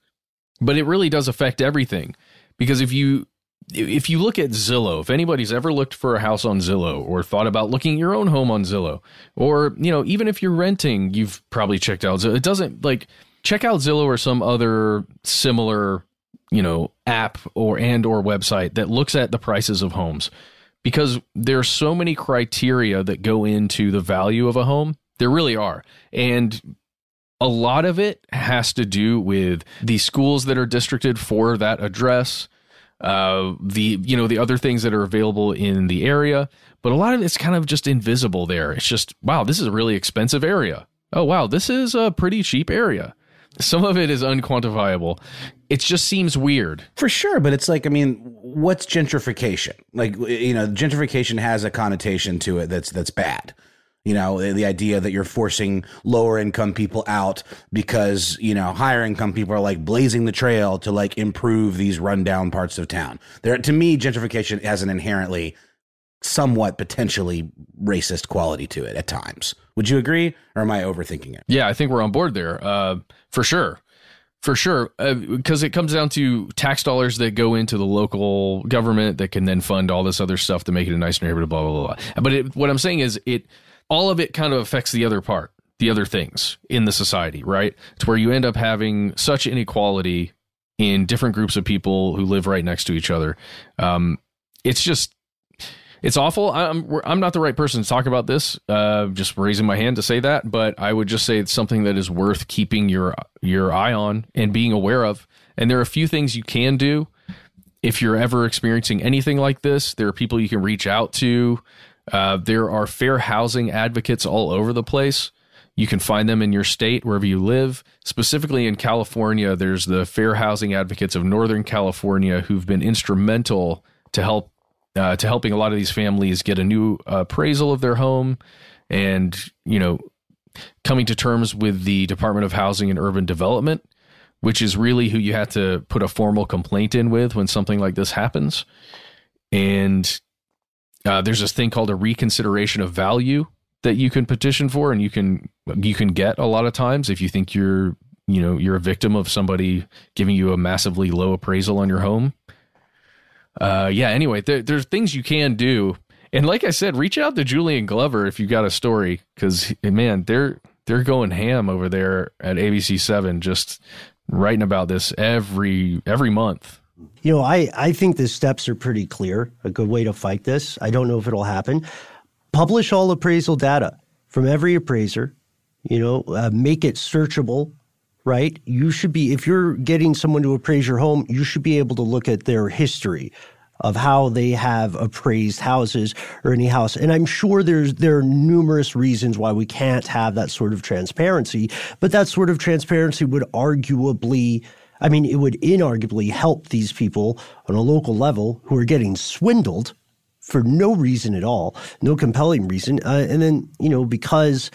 but it really does affect everything. Because if you if you look at Zillow, if anybody's ever looked for a house on Zillow or thought about looking at your own home on Zillow, or you know, even if you're renting, you've probably checked out Zillow. It doesn't like check out Zillow or some other similar, you know, app or and or website that looks at the prices of homes because there are so many criteria that go into the value of a home. There really are. And a lot of it has to do with the schools that are districted for that address, uh, the you know the other things that are available in the area, but a lot of it's kind of just invisible there. It's just wow, this is a really expensive area. Oh wow, this is a pretty cheap area. Some of it is unquantifiable. It just seems weird. For sure, but it's like I mean, what's gentrification? Like you know, gentrification has a connotation to it that's that's bad. You know, the idea that you're forcing lower income people out because, you know, higher income people are like blazing the trail to like improve these rundown parts of town. There to me gentrification has an inherently somewhat potentially racist quality to it at times. Would you agree or am I overthinking it? Yeah, I think we're on board there. Uh, for sure. For sure. Because it comes down to tax dollars that go into the local government that can then fund all this other stuff to make it a nice neighborhood, blah, blah, blah. But it, what I'm saying is it, all of it kind of affects the other part, the other things in the society, right? It's where you end up having such inequality in different groups of people who live right next to each other. Um, it's just, it's awful. I'm I'm not the right person to talk about this. Uh, just raising my hand to say that, but I would just say it's something that is worth keeping your your eye on and being aware of. And there are a few things you can do if you're ever experiencing anything like this. There are people you can reach out to. Uh, there are fair housing advocates all over the place. You can find them in your state, wherever you live. Specifically in California, there's the Fair Housing Advocates of Northern California who've been instrumental to help uh, to helping a lot of these families get a new appraisal of their home and you know coming to terms with the Department of Housing and Urban Development, which is really who you have to put a formal complaint in with when something like this happens. And uh, there's this thing called a reconsideration of value that you can petition for, and you can you can get a lot of times if you think you're you know you're a victim of somebody giving you a massively low appraisal on your home. Uh, yeah. Anyway, there, there's things you can do, and like I said, reach out to Julian Glover if you got a story, because man, they're they're going ham over there at ABC Seven, just writing about this every every month. You know, I, I think the steps are pretty clear. A good way to fight this. I don't know if it'll happen. Publish all appraisal data from every appraiser. You know, uh, make it searchable right? You should be, if you're getting someone to appraise your home, you should be able to look at their history of how they have appraised houses or any house. And I'm sure there's there are numerous reasons why we can't have that sort of transparency, but that sort of transparency would arguably I mean, it would inarguably help these people on a local level who are getting swindled for no reason at all, no compelling reason. Uh, and then, you know, because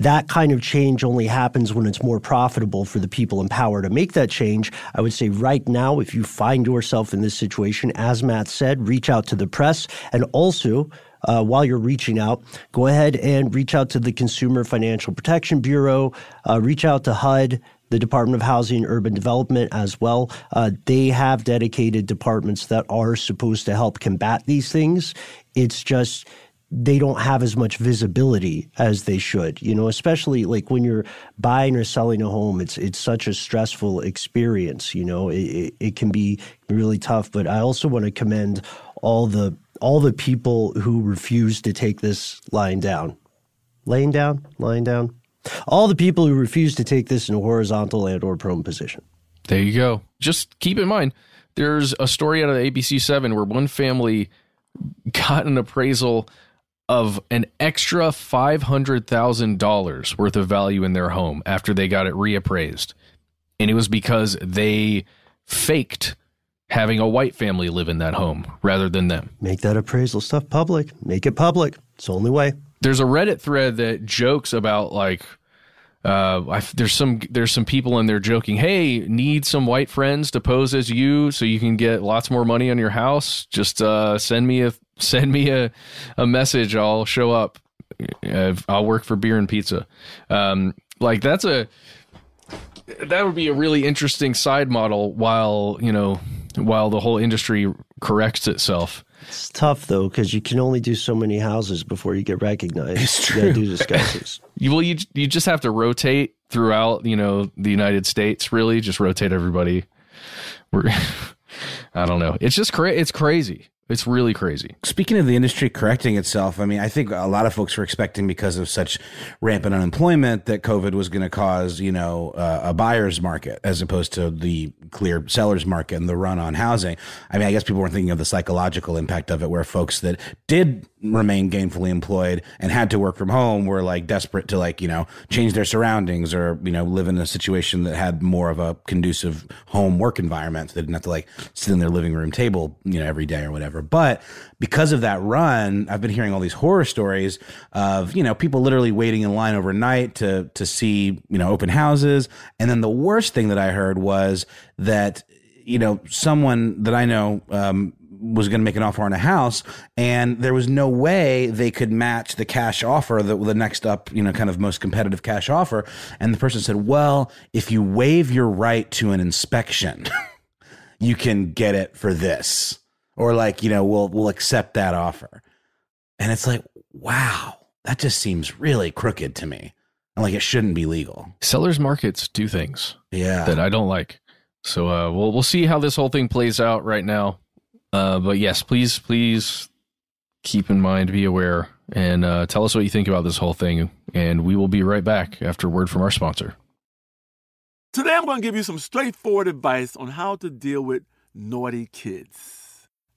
that kind of change only happens when it's more profitable for the people in power to make that change. I would say right now, if you find yourself in this situation, as Matt said, reach out to the press and also uh, while you're reaching out, go ahead and reach out to the Consumer Financial Protection Bureau, uh, reach out to HUD, the Department of Housing and Urban Development as well. Uh, they have dedicated departments that are supposed to help combat these things. It's just they don't have as much visibility as they should. You know, especially like when you're buying or selling a home, it's it's such a stressful experience. You know, it, it, can be really tough. But I also want to commend all the all the people who refuse to take this lying down, laying down, lying down. All the people who refuse to take this in a horizontal and or prone position. There you go. Just keep in mind, there's a story out of ABC Seven where one family [laughs] got an appraisal of an extra five hundred thousand dollars worth of value in their home after they got it reappraised, and it was because they faked having a white family live in that home rather than them. Make that appraisal stuff public. Make it public. It's the only way there's a Reddit thread that jokes about like uh, I, there's some there's some people in there joking, hey, need some white friends to pose as you so you can get lots more money on your house. Just uh, send me a [laughs] send me a a message. I'll show up. Uh, I'll work for beer and pizza. Um, like that's a that would be a really interesting side model while you know while the whole industry corrects itself. It's tough though because you can only do so many houses before you get recognized. It's true. You gotta do disguises. [laughs] you well, you you just have to rotate throughout. You know, the United States. Really, just rotate everybody. We're, [laughs] I don't know. It's just cra- It's crazy. It's really crazy. Speaking of the industry correcting itself, I mean, I think a lot of folks were expecting because of such rampant unemployment that COVID was going to cause, you know, uh, a buyer's market as opposed to the clear seller's market and the run on housing. I mean, I guess people weren't thinking of the psychological impact of it, where folks that did remain gainfully employed and had to work from home were like desperate to like, you know, change their surroundings or, you know, live in a situation that had more of a conducive home work environment. So they didn't have to like sit in their living room table, you know, every day or whatever. But because of that run, I've been hearing all these horror stories of, you know, people literally waiting in line overnight to, to see, you know, open houses. And then the worst thing that I heard was that, you know, someone that I know, um, was going to make an offer on a house and there was no way they could match the cash offer the next up you know kind of most competitive cash offer. And the person said well if you waive your right to an inspection [laughs] you can get it for this or like you know we'll we'll accept that offer and it's like wow that just seems really crooked to me and like it shouldn't be legal sellers markets do things yeah that i don't like so uh, we'll we'll see how this whole thing plays out right now uh, but yes, please, please keep in mind, be aware, and uh, tell us what you think about this whole thing. And we will be right back after word from our sponsor. Today, I'm going to give you some straightforward advice on how to deal with naughty kids.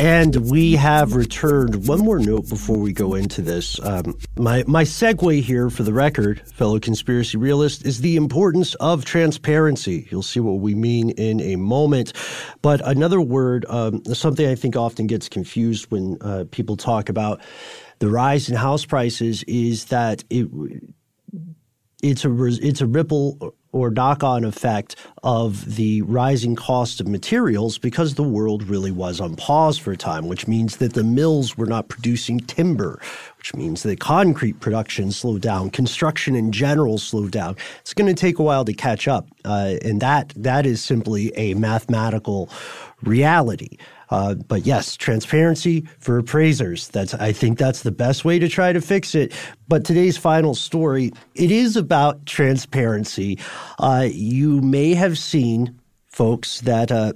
And we have returned. One more note before we go into this. Um, my my segue here, for the record, fellow conspiracy realist, is the importance of transparency. You'll see what we mean in a moment. But another word, um, something I think often gets confused when uh, people talk about the rise in house prices, is that it it's a it's a ripple or knock on effect of the rising cost of materials because the world really was on pause for a time, which means that the mills were not producing timber, which means that concrete production slowed down, construction in general slowed down. It's going to take a while to catch up, uh, and that that is simply a mathematical reality. Uh, but yes, transparency for appraisers. That's I think that's the best way to try to fix it. But today's final story, it is about transparency. Uh, you may have seen, folks, that uh,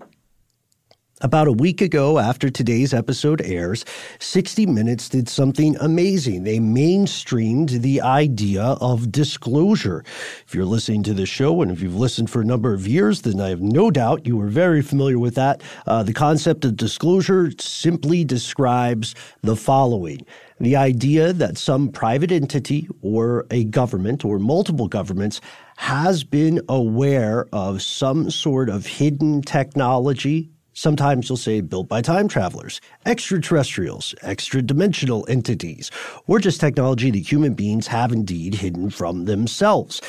about a week ago, after today's episode airs, 60 Minutes did something amazing. They mainstreamed the idea of disclosure. If you're listening to the show and if you've listened for a number of years, then I have no doubt you are very familiar with that. Uh, the concept of disclosure simply describes the following the idea that some private entity or a government or multiple governments has been aware of some sort of hidden technology Sometimes you'll say built by time travelers, extraterrestrials, extra dimensional entities, or just technology that human beings have indeed hidden from themselves.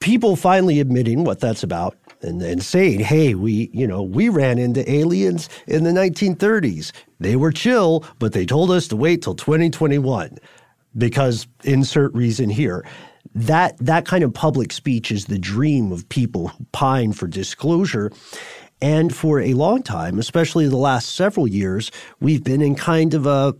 People finally admitting what that's about and then saying, hey, we, you know, we ran into aliens in the 1930s. They were chill, but they told us to wait till 2021 because insert reason here that that kind of public speech is the dream of people who pine for disclosure and for a long time, especially the last several years, we've been in kind of a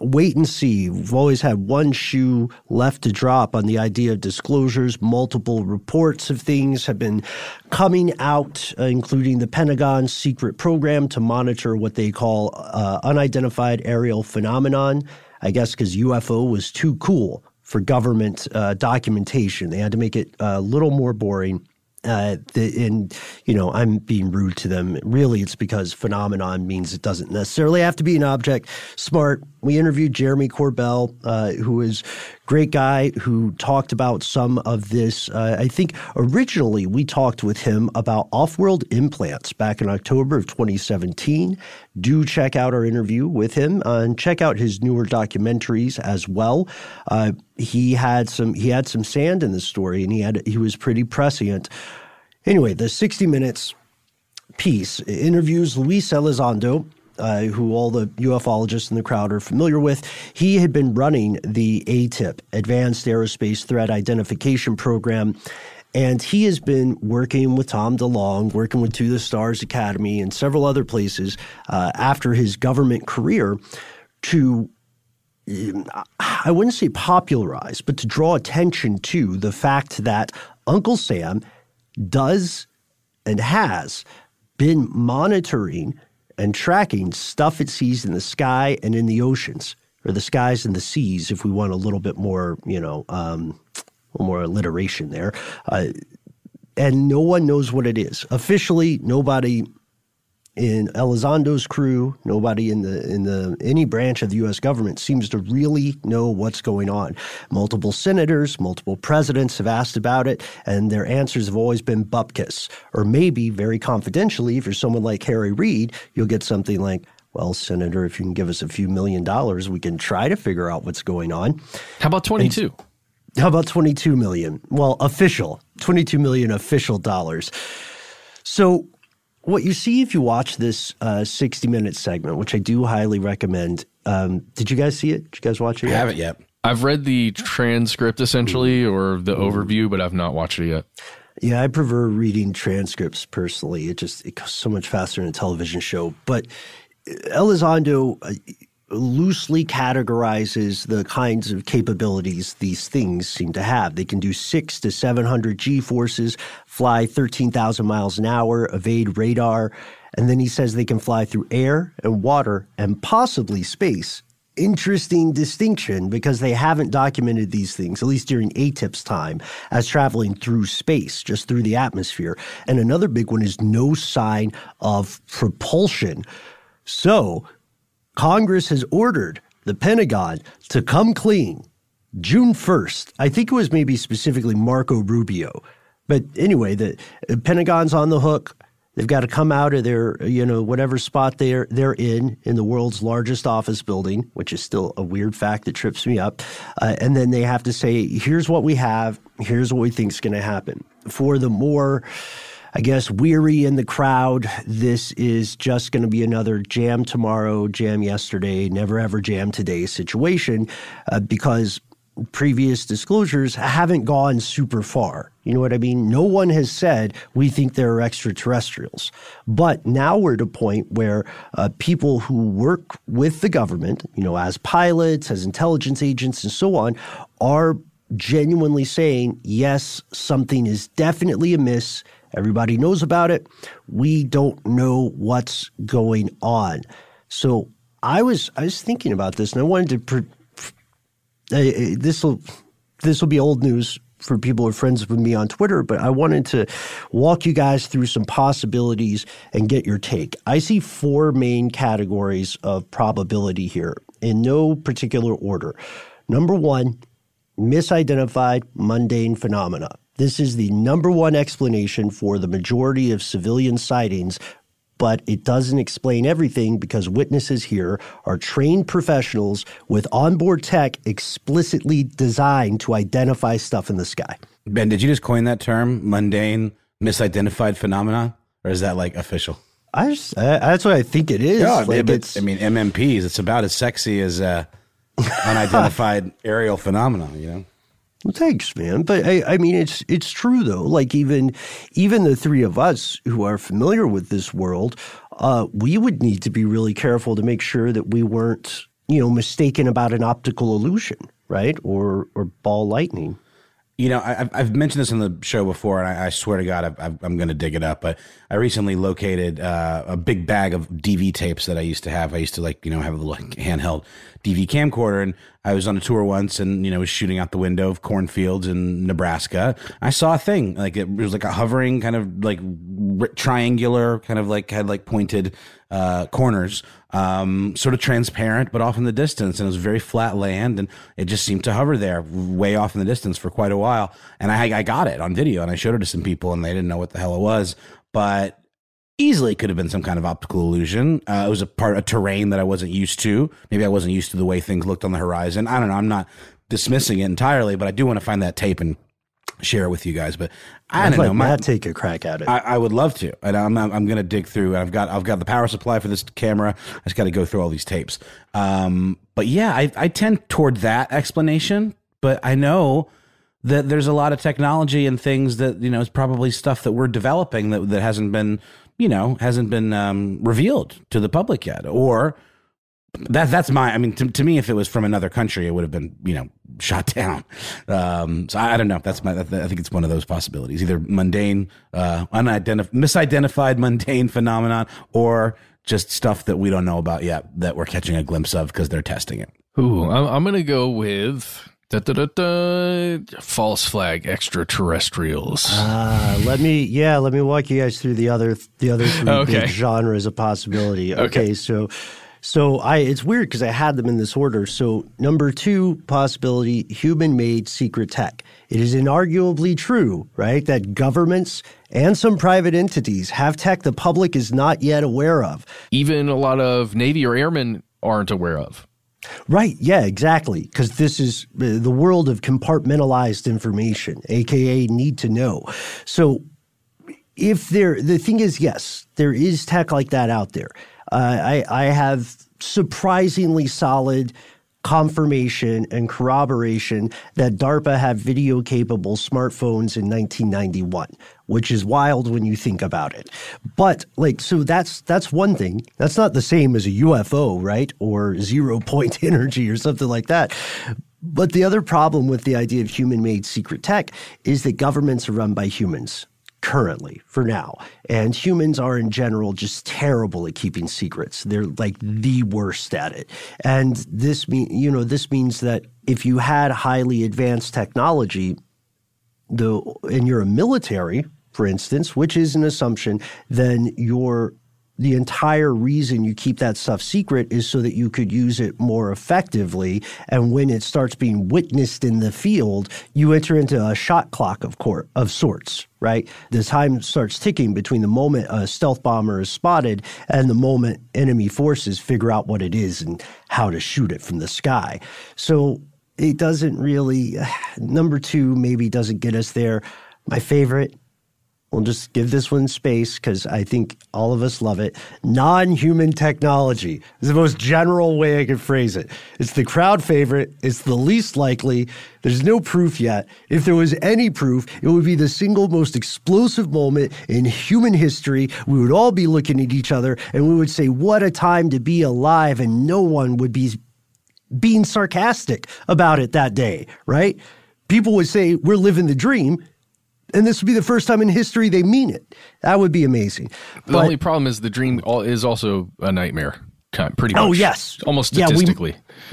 wait and see. We've always had one shoe left to drop on the idea of disclosures. Multiple reports of things have been coming out, uh, including the Pentagon's secret program to monitor what they call uh, unidentified aerial phenomenon. I guess because UFO was too cool for government uh, documentation. They had to make it a little more boring. Uh, the, and you know, I'm being rude to them. Really, it's because phenomenon means it doesn't necessarily have to be an object. Smart. We interviewed Jeremy Corbell, uh, who is great guy who talked about some of this. Uh, I think originally we talked with him about off-world implants back in October of 2017. Do check out our interview with him uh, and check out his newer documentaries as well. He had some he had some sand in the story, and he had he was pretty prescient. Anyway, the 60 Minutes piece interviews Luis Elizondo, uh, who all the ufologists in the crowd are familiar with. He had been running the ATIP, Advanced Aerospace Threat Identification Program. And he has been working with Tom DeLonge, working with To the Stars Academy and several other places uh, after his government career to I wouldn't say popularize, but to draw attention to the fact that Uncle Sam does and has been monitoring and tracking stuff it sees in the sky and in the oceans, or the skies and the seas, if we want a little bit more, you know, um, more alliteration there. Uh, and no one knows what it is. Officially, nobody in Elizondo's crew, nobody in the in the any branch of the U.S. government seems to really know what's going on. Multiple senators, multiple presidents have asked about it, and their answers have always been bupkis, or maybe very confidentially. If you're someone like Harry Reid, you'll get something like. Well, Senator, if you can give us a few million dollars, we can try to figure out what's going on. How about 22? And how about 22 million? Well, official, 22 million official dollars. So what you see if you watch this uh, 60 minute segment, which I do highly recommend. Um, did you guys see it? Did you guys watch it? I haven't yet. I've read the transcript essentially or the overview, but I've not watched it yet. Yeah, I prefer reading transcripts personally. It just it goes so much faster in a television show. But Elizondo uh, loosely categorizes the kinds of capabilities these things seem to have. They can do six to 700 G forces, fly 13,000 miles an hour, evade radar. And then he says they can fly through air and water and possibly space. Interesting distinction because they haven't documented these things, at least during ATIP's time, as traveling through space, just through the atmosphere. And another big one is no sign of propulsion. So Congress has ordered the Pentagon to come clean June 1st. I think it was maybe specifically Marco Rubio. But anyway, the Pentagon's on the hook. They've got to come out of their, you know, whatever spot they're they're in in the world's largest office building, which is still a weird fact that trips me up. Uh, and then they have to say, "Here's what we have. Here's what we think is going to happen." For the more I guess, weary in the crowd. This is just going to be another jam tomorrow, jam yesterday, never ever jam today situation uh, because previous disclosures haven't gone super far. You know what I mean? No one has said we think there are extraterrestrials. But now we're at a point where uh, people who work with the government, you know, as pilots, as intelligence agents, and so on, are genuinely saying, yes, something is definitely amiss Everybody knows about it. We don't know what's going on. So I was I was thinking about this, and I wanted to. Pre- this will this will be old news for people who are friends with me on Twitter, but I wanted to walk you guys through some possibilities and get your take. I see four main categories of probability here in no particular order. Number one, misidentified mundane phenomena. This is the number one explanation for the majority of civilian sightings, but it doesn't explain everything because witnesses here are trained professionals with onboard tech explicitly designed to identify stuff in the sky. Ben, did you just coin that term, mundane, misidentified phenomena, or is that like official? I just, I, that's what I think it is. Yeah, like it's, I mean, MMPs, it's about as sexy as uh, [laughs] unidentified aerial phenomena, you know? Well, thanks, man. But I, I mean, it's it's true though. Like even even the three of us who are familiar with this world, uh, we would need to be really careful to make sure that we weren't you know, mistaken about an optical illusion, right? Or or ball lightning. You know, I, I've mentioned this on the show before, and I, I swear to God, I, I'm going to dig it up. But I recently located uh, a big bag of DV tapes that I used to have. I used to like, you know, have a little handheld DV camcorder, and I was on a tour once, and you know, was shooting out the window of cornfields in Nebraska. I saw a thing like it was like a hovering kind of like triangular, kind of like had like pointed uh, corners, um, sort of transparent, but off in the distance. And it was very flat land, and it just seemed to hover there way off in the distance for quite a while. And I, I got it on video, and I showed it to some people, and they didn't know what the hell it was. But easily could have been some kind of optical illusion. Uh, it was a part of terrain that I wasn't used to. Maybe I wasn't used to the way things looked on the horizon. I don't know. I'm not dismissing it entirely, but I do want to find that tape and share it with you guys. But I I'd don't like know. Matt take a crack at it. I, I would love to, and I'm I'm going to dig through. I've got I've got the power supply for this camera. I just got to go through all these tapes. Um, but yeah, I I tend toward that explanation. But I know that there's a lot of technology and things that you know is probably stuff that we're developing that that hasn't been you know hasn't been um, revealed to the public yet, or that that's my. I mean, to, to me, if it was from another country, it would have been you know shot [laughs] down. Um, so I, don't know. That's my. I think it's one of those possibilities: either mundane, uh, unidentified, misidentified [laughs] mundane phenomenon, or just stuff that we don't know about yet that we're catching a glimpse of because they're testing it. Ooh, I'm, I'm gonna go with. Da, da, da, false flag extraterrestrials. Uh, let me, yeah, let me walk you guys through the other, the other three Okay. big genres of possibility. Okay, Okay. so, so I, it's weird because I had them in this order. So number two possibility, human-made secret tech. It is inarguably true, right, that governments and some private entities have tech the public is not yet aware of. Even a lot of Navy or airmen aren't aware of. Right. Yeah, exactly. Because this is uh, the world of compartmentalized information, AKA need to know. So if there, the thing is, yes, there is tech like that out there. Uh, I, I have surprisingly solid confirmation and corroboration that DARPA had video capable smartphones in 1991, which is wild when you think about it. But like, so that's that's one thing. That's not the same as a UFO, right? Or zero point [laughs] energy or something like that. But the other problem with the idea of human made secret tech is that governments are run by humans currently for now. And humans are in general just terrible at keeping secrets. They're like the worst at it. And this mean you know this means that if you had highly advanced technology the and you're a military for instance which is an assumption then your the entire reason you keep that stuff secret is so that you could use it more effectively. And when it starts being witnessed in the field, you enter into a shot clock of court of sorts, right? The time starts ticking between the moment a stealth bomber is spotted and the moment enemy forces figure out what it is and how to shoot it from the sky. So it doesn't really [sighs] number two maybe doesn't get us there. My favorite We'll just give this one space because I think all of us love it. Non human technology is the most general way I could phrase it. It's the crowd favorite, it's the least likely. There's no proof yet. If there was any proof, it would be the single most explosive moment in human history. We would all be looking at each other and we would say, What a time to be alive, and no one would be being sarcastic about it that day, right? People would say, We're living the dream. And this would be the first time in history they mean it. That would be amazing. The But- only problem is the dream all, is also a nightmare, kind pretty much. Oh yes, almost Yeah, we-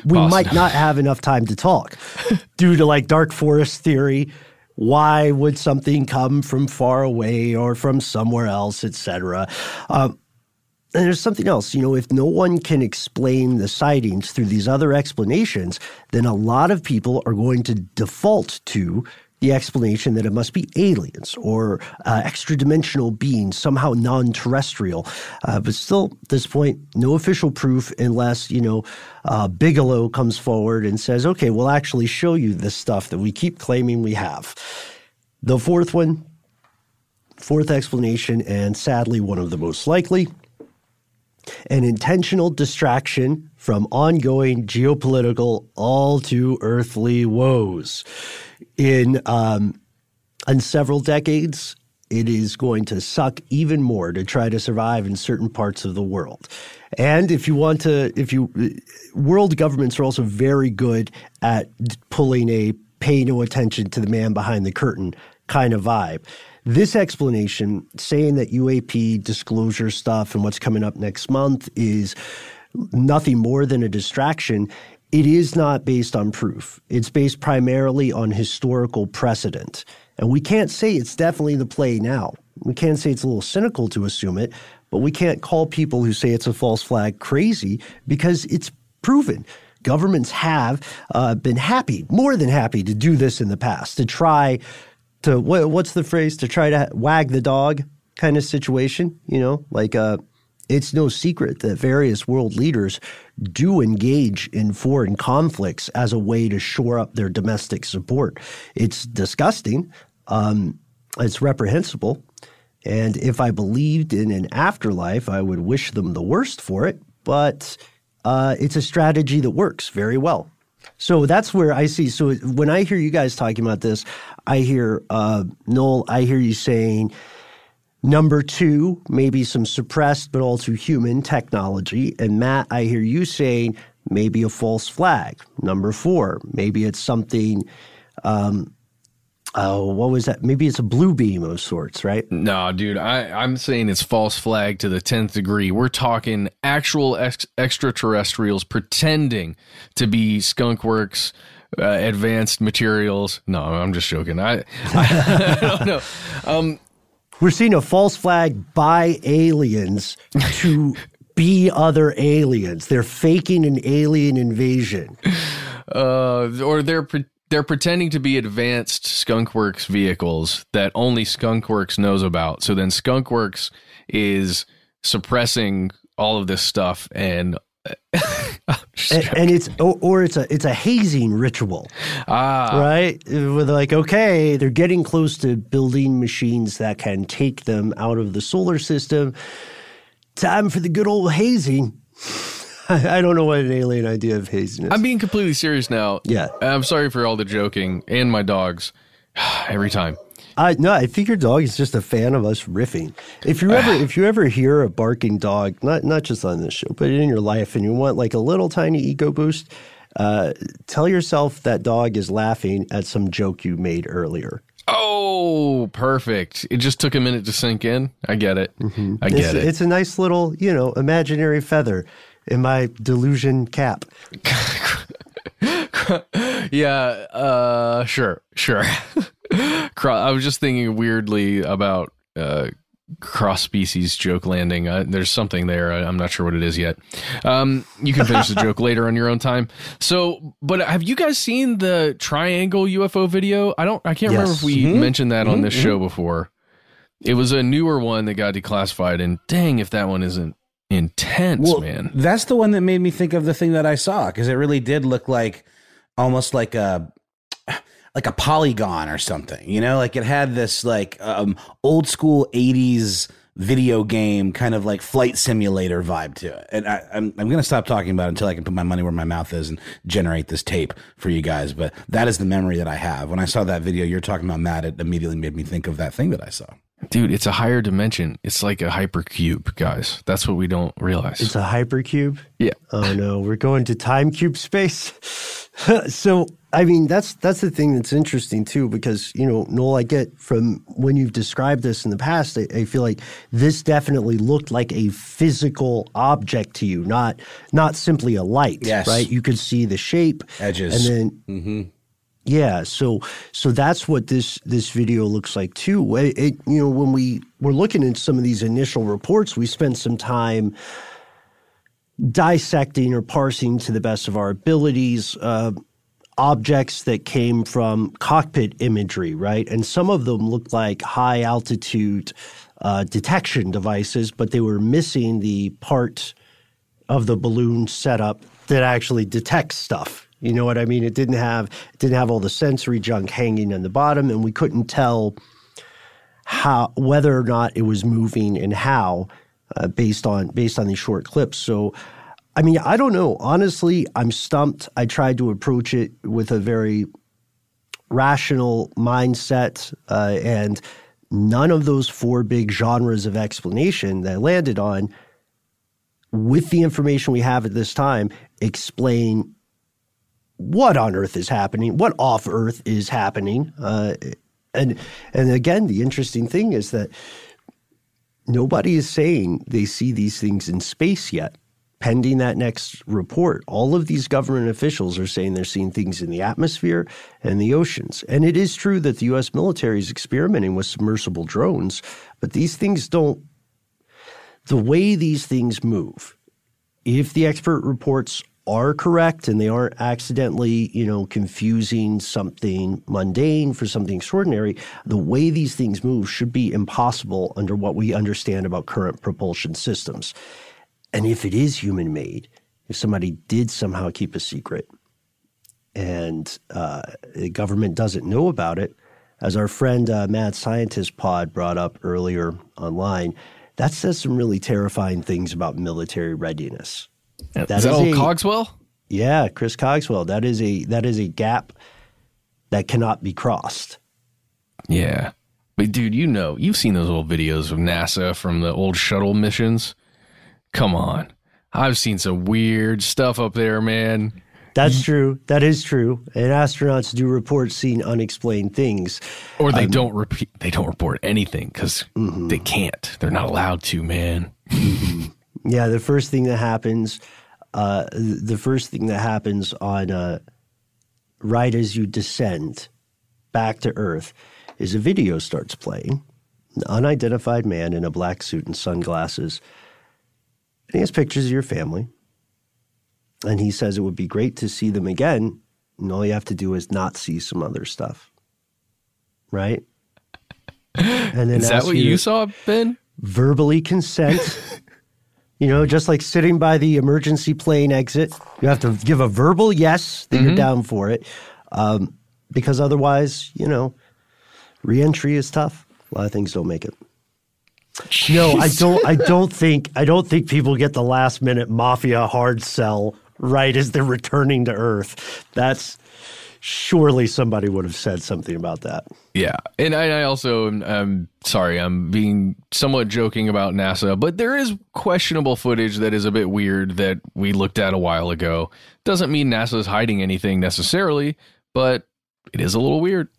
we, might not have enough time to talk [laughs] due to like dark forest theory. Why would something come from far away or from somewhere else, etc. Um, and there's something else, you know, if no one can explain the sightings through these other explanations, then a lot of people are going to default to the explanation that it must be aliens or uh, extra dimensional beings, somehow non terrestrial. Uh, but still, at this point, no official proof unless, you know, uh, Bigelow comes forward and says, okay, we'll actually show you this stuff that we keep claiming we have. The fourth one, fourth explanation, and sadly, one of the most likely an intentional distraction from ongoing geopolitical, all too earthly woes. In um, in several decades, it is going to suck even more to try to survive in certain parts of the world. And if you want to, if you, world governments are also very good at pulling a pay no attention to the man behind the curtain kind of vibe. This explanation, saying that UAP disclosure stuff and what's coming up next month is nothing more than a distraction, it is not based on proof. It's based primarily on historical precedent. And we can't say it's definitely the play now. We can't say it's a little cynical to assume it, but we can't call people who say it's a false flag crazy because it's proven. Governments have uh, been happy, more than happy, to do this in the past, to try to, what, what's the phrase, to try to wag the dog kind of situation, you know, like uh, it's no secret that various world leaders do engage in foreign conflicts as a way to shore up their domestic support. It's disgusting. Um, it's reprehensible. And if I believed in an afterlife, I would wish them the worst for it. But uh, it's a strategy that works very well. So that's where I see. So when I hear you guys talking about this, I hear uh, Noel. I hear you saying Number two, maybe some suppressed but also human technology. And Matt, I hear you saying maybe a false flag. Number four, maybe it's something. Um, Oh, what was that? Maybe it's a blue beam of sorts, right? No, dude, I, I'm saying it's false flag to the 10th degree. We're talking actual ex- extraterrestrials pretending to be skunkworks, uh, advanced materials. No, I'm just joking. I, I, I [laughs] don't know. Um, we're seeing a false flag by aliens to [laughs] be other aliens. They're faking an alien invasion. Uh, or they're pre- they're pretending to be advanced Skunkworks vehicles that only Skunkworks knows about. So then Skunkworks is suppressing all of this stuff and [laughs] and, and, it's or, or, it's a it's a hazing ritual, ah, right? With like, okay, they're getting close to building machines that can take them out of the solar system. Time for the good old hazing. [laughs] I don't know what an alien idea of hazing is. I'm being completely serious now. Yeah, I'm sorry for all the joking and my dogs [sighs] every time. I no, I think your dog is just a fan of us riffing. If you ever if you ever hear a barking dog, not not just on this show, but in your life, and you want like a little tiny ego boost, uh, tell yourself that dog is laughing at some joke you made earlier. Oh, perfect! It just took a minute to sink in. I get it. Mm-hmm. I get it's, it. It's a nice little, you know, imaginary feather in my delusion cap. [laughs] yeah, uh, sure, sure. [laughs] I was just thinking weirdly about uh, cross species joke landing. Uh, there's something there. I, am not sure what it is yet. Um, you can finish the joke [laughs] later on your own time. So, but have you guys seen the triangle UFO video? I don't. I can't yes. remember if we mm-hmm. mentioned that mm-hmm. on this mm-hmm. show before. It was a newer one that got declassified, and dang, if that one isn't intense, well, man. That's the one that made me think of the thing that I saw because it really did look like almost like a like a polygon or something, you know, like it had this like um, old school 80s video game kind of like flight simulator vibe to it. And I, am I'm, I'm going to stop talking about it until I can put my money where my mouth is and generate this tape for you guys. But that is the memory that I have. When I saw that video you're talking about, Matt, it immediately made me think of that thing that I saw. Dude, it's a higher dimension. It's like a hypercube, guys. That's what we don't realize. It's a hypercube? Yeah. Oh no, we're going to time cube space. [laughs] so I mean, that's that's the thing that's interesting too, because you know, Noel, I get from when you've described this in the past, I, I, feel like this definitely looked like a physical object to you, not not simply a light. Yes. right. You could see the shape, edges, and then. Mm-hmm. Yeah, so so that's what this this video looks like too. It, it, you know when we were looking at some of these initial reports, we spent some time dissecting or parsing to the best of our abilities. Uh, objects that came from cockpit imagery, right? And some of them looked like high altitude uh, detection devices, but they were missing the part of the balloon setup that actually detects stuff. You know what I mean? It didn't have didn't have all the sensory junk hanging on the bottom, and we couldn't tell how whether or not it was moving and how uh, based on based on these short clips. So I mean, I don't know. Honestly, I'm stumped. I tried to approach it with a very rational mindset uh, and none of those four big genres of explanation that I landed on, with the information we have at this time, explain what on earth is happening, what off earth is happening. Uh, and and again, the interesting thing is that nobody is saying they see these things in space yet. Pending that next report, all of these government officials are saying they're seeing things in the atmosphere and the oceans. And it is true that the US military is experimenting with submersible drones, but these things don't, the way these things move, if the expert reports are correct and they aren't accidentally, you know, confusing something mundane for something extraordinary, the way these things move should be impossible under what we understand about current propulsion systems. And if it is human made, if somebody did somehow keep a secret and uh, the government doesn't know about it, as our friend uh, Mad Scientist Pod brought up earlier online, that says some really terrifying things about military readiness. That is that old a, Cogswell? Yeah, Chris Cogswell. That is a that is a gap that cannot be crossed. Yeah. But dude, you know, you've seen those old videos of NASA from the old shuttle missions. Come on. I've seen some weird stuff up there, man. That's true. That is true. And astronauts do report seeing unexplained things. Or they um, don't repeat they don't report anything because mm-hmm. they can't. They're not allowed to, man. [laughs] Yeah, the first thing that happens, uh, the first thing that happens on uh, right as you descend back to Earth is a video starts playing. An unidentified man in a black suit and sunglasses. And he has pictures of your family. And he says it would be great to see them again. And all you have to do is not see some other stuff. Right? [laughs] And then is that what you, you saw, Ben? Verbally consent [laughs] You know, just like sitting by the emergency plane exit, you have to give a verbal yes that mm-hmm. you're down for it, um, because otherwise, you know, reentry is tough. A lot of things don't make it. Jeez. No, I don't. I [laughs] don't think. I don't think people get the last minute mafia hard sell right as they're returning to Earth. That's surely somebody would have said something about that. Yeah, and I, I also am um, sorry, I'm being somewhat joking about NASA, but there is questionable footage that is a bit weird that we looked at a while ago. Doesn't mean NASA is hiding anything necessarily, but it is a little weird.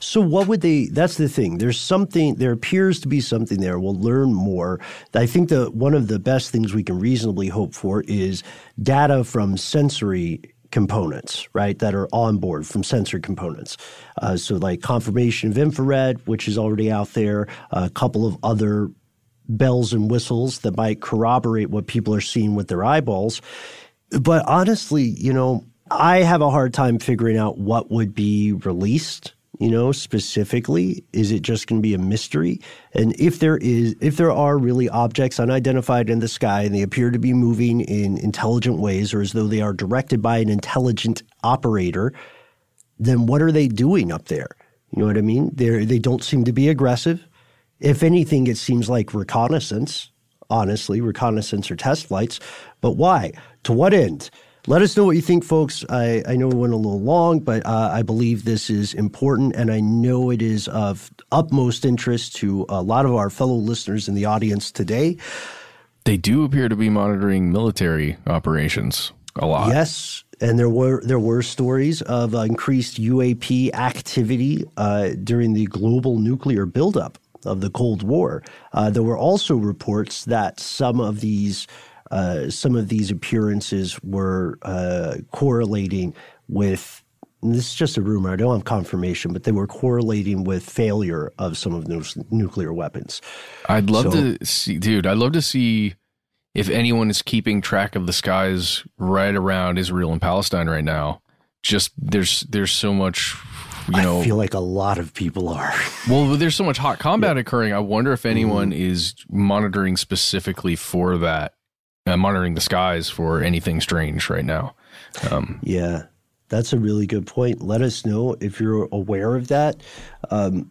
So what would they that's the thing. There's something there appears to be something there. We'll learn more. I think that one of the best things we can reasonably hope for is data from sensory components, right, that are on board from sensor components. Uh, so, like confirmation of infrared, which is already out there, a couple of other bells and whistles that might corroborate what people are seeing with their eyeballs. But honestly, you know, I have a hard time figuring out what would be released you know, specifically? Is it just going to be a mystery? And if there is, if there are really objects unidentified in the sky and they appear to be moving in intelligent ways or as though they are directed by an intelligent operator, then what are they doing up there? You know what I mean? They they don't seem to be aggressive. If anything, it seems like reconnaissance. Honestly, reconnaissance or test flights. But why? To what end? Let us know what you think, folks. I, I know it went a little long, but uh, I believe this is important, and I know it is of utmost interest to a lot of our fellow listeners in the audience today. They do appear to be monitoring military operations a lot. Yes, and there were there were stories of uh, increased UAP activity uh, during the global nuclear buildup of the Cold War. Uh, there were also reports that some of these uh, some of these appearances were uh, correlating with this is just a rumor. I don't have confirmation, but they were correlating with failure of some of those nuclear weapons. I'd love so, to see, dude. I'd love to see if anyone is keeping track of the skies right around Israel and Palestine right now. Just there's there's so much. You know, I feel like a lot of people are. [laughs] well, there's so much hot combat yeah. occurring. I wonder if anyone mm. is monitoring specifically for that uh, monitoring the skies for anything strange right now. Um, yeah, that's a really good point. Let us know if you're aware of that. Um,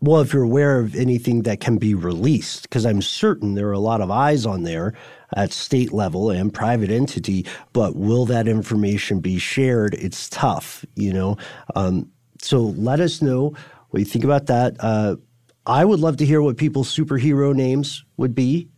well, if you're aware of anything that can be released, because I'm certain there are a lot of eyes on there at state level and private entity, but will that information be shared? It's tough, you know. Um, so let us know What you think about that? Uh, I would love to hear what people's superhero names would be.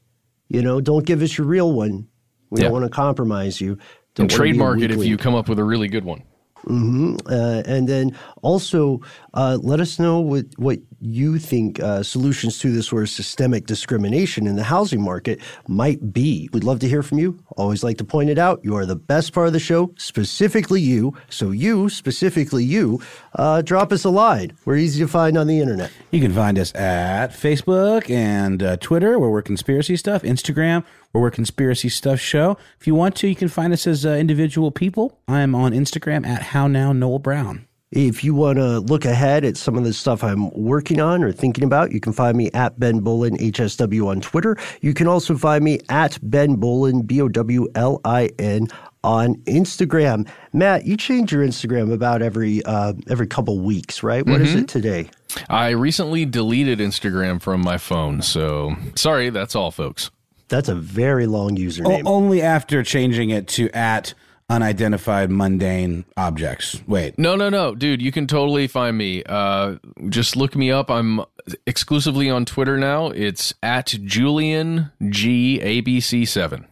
You know, don't give us your real one. We Yeah. don't want to compromise you. Don't wanna trademark it if you come up with a really good one. Hmm Uh, and then also uh, let us know what, what you think uh, solutions to this sort of systemic discrimination in the housing market might be. We'd love to hear from you. Always like to point it out. You are the best part of the show, specifically you. So, you, specifically you, uh, drop us a line. We're easy to find on the internet. You can find us at Facebook and uh, Twitter, where we're conspiracy stuff, Instagram, where we're conspiracy stuff show. If you want to, you can find us as uh, individual people. I'm on Instagram at How Now Noel Brown. If you want to look ahead at some of the stuff I'm working on or thinking about, you can find me at Ben Bowlin HSW on Twitter. You can also find me at Ben Bowlin B O W L I N on Instagram. Matt, you change your Instagram about every uh, every couple weeks, right? What is Mhm. it today? I recently deleted Instagram from my phone, so sorry, that's all, folks. That's a very long username. O- only after changing it to at unidentified mundane objects. Wait. No, no, no, dude, you can totally find me. Uh, just look me up. I'm exclusively on Twitter now. It's at Julian G ABC seven.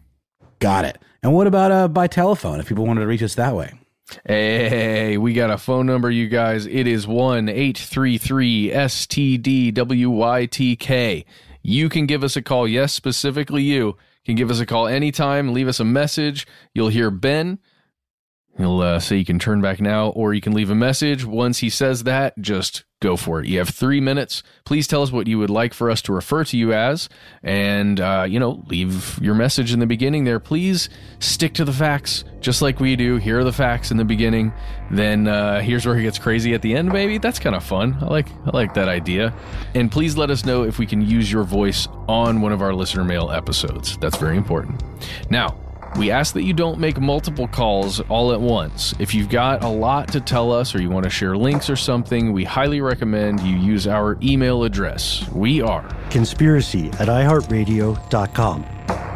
Got it. And what about uh, by telephone if people wanted to reach us that way? Hey, we got a phone number, you guys. It is one eight three three STDWYTK. You can give us a call. Yes, specifically you can give us a call anytime. Leave us a message. You'll hear Ben. He'll uh, say you can turn back now, or you can leave a message. Once he says that, just go for it. You have three minutes. Please tell us what you would like for us to refer to you as, and uh, you know, leave your message in the beginning there. Please stick to the facts, just like we do. Here are the facts in the beginning. Then uh, here's where he gets crazy at the end. Maybe that's kind of fun. I like I like that idea. And please let us know if we can use your voice on one of our listener mail episodes. That's very important. Now. We ask that you don't make multiple calls all at once. If you've got a lot to tell us or you want to share links or something, we highly recommend you use our email address. We are Conspiracy at iHeartRadio.com.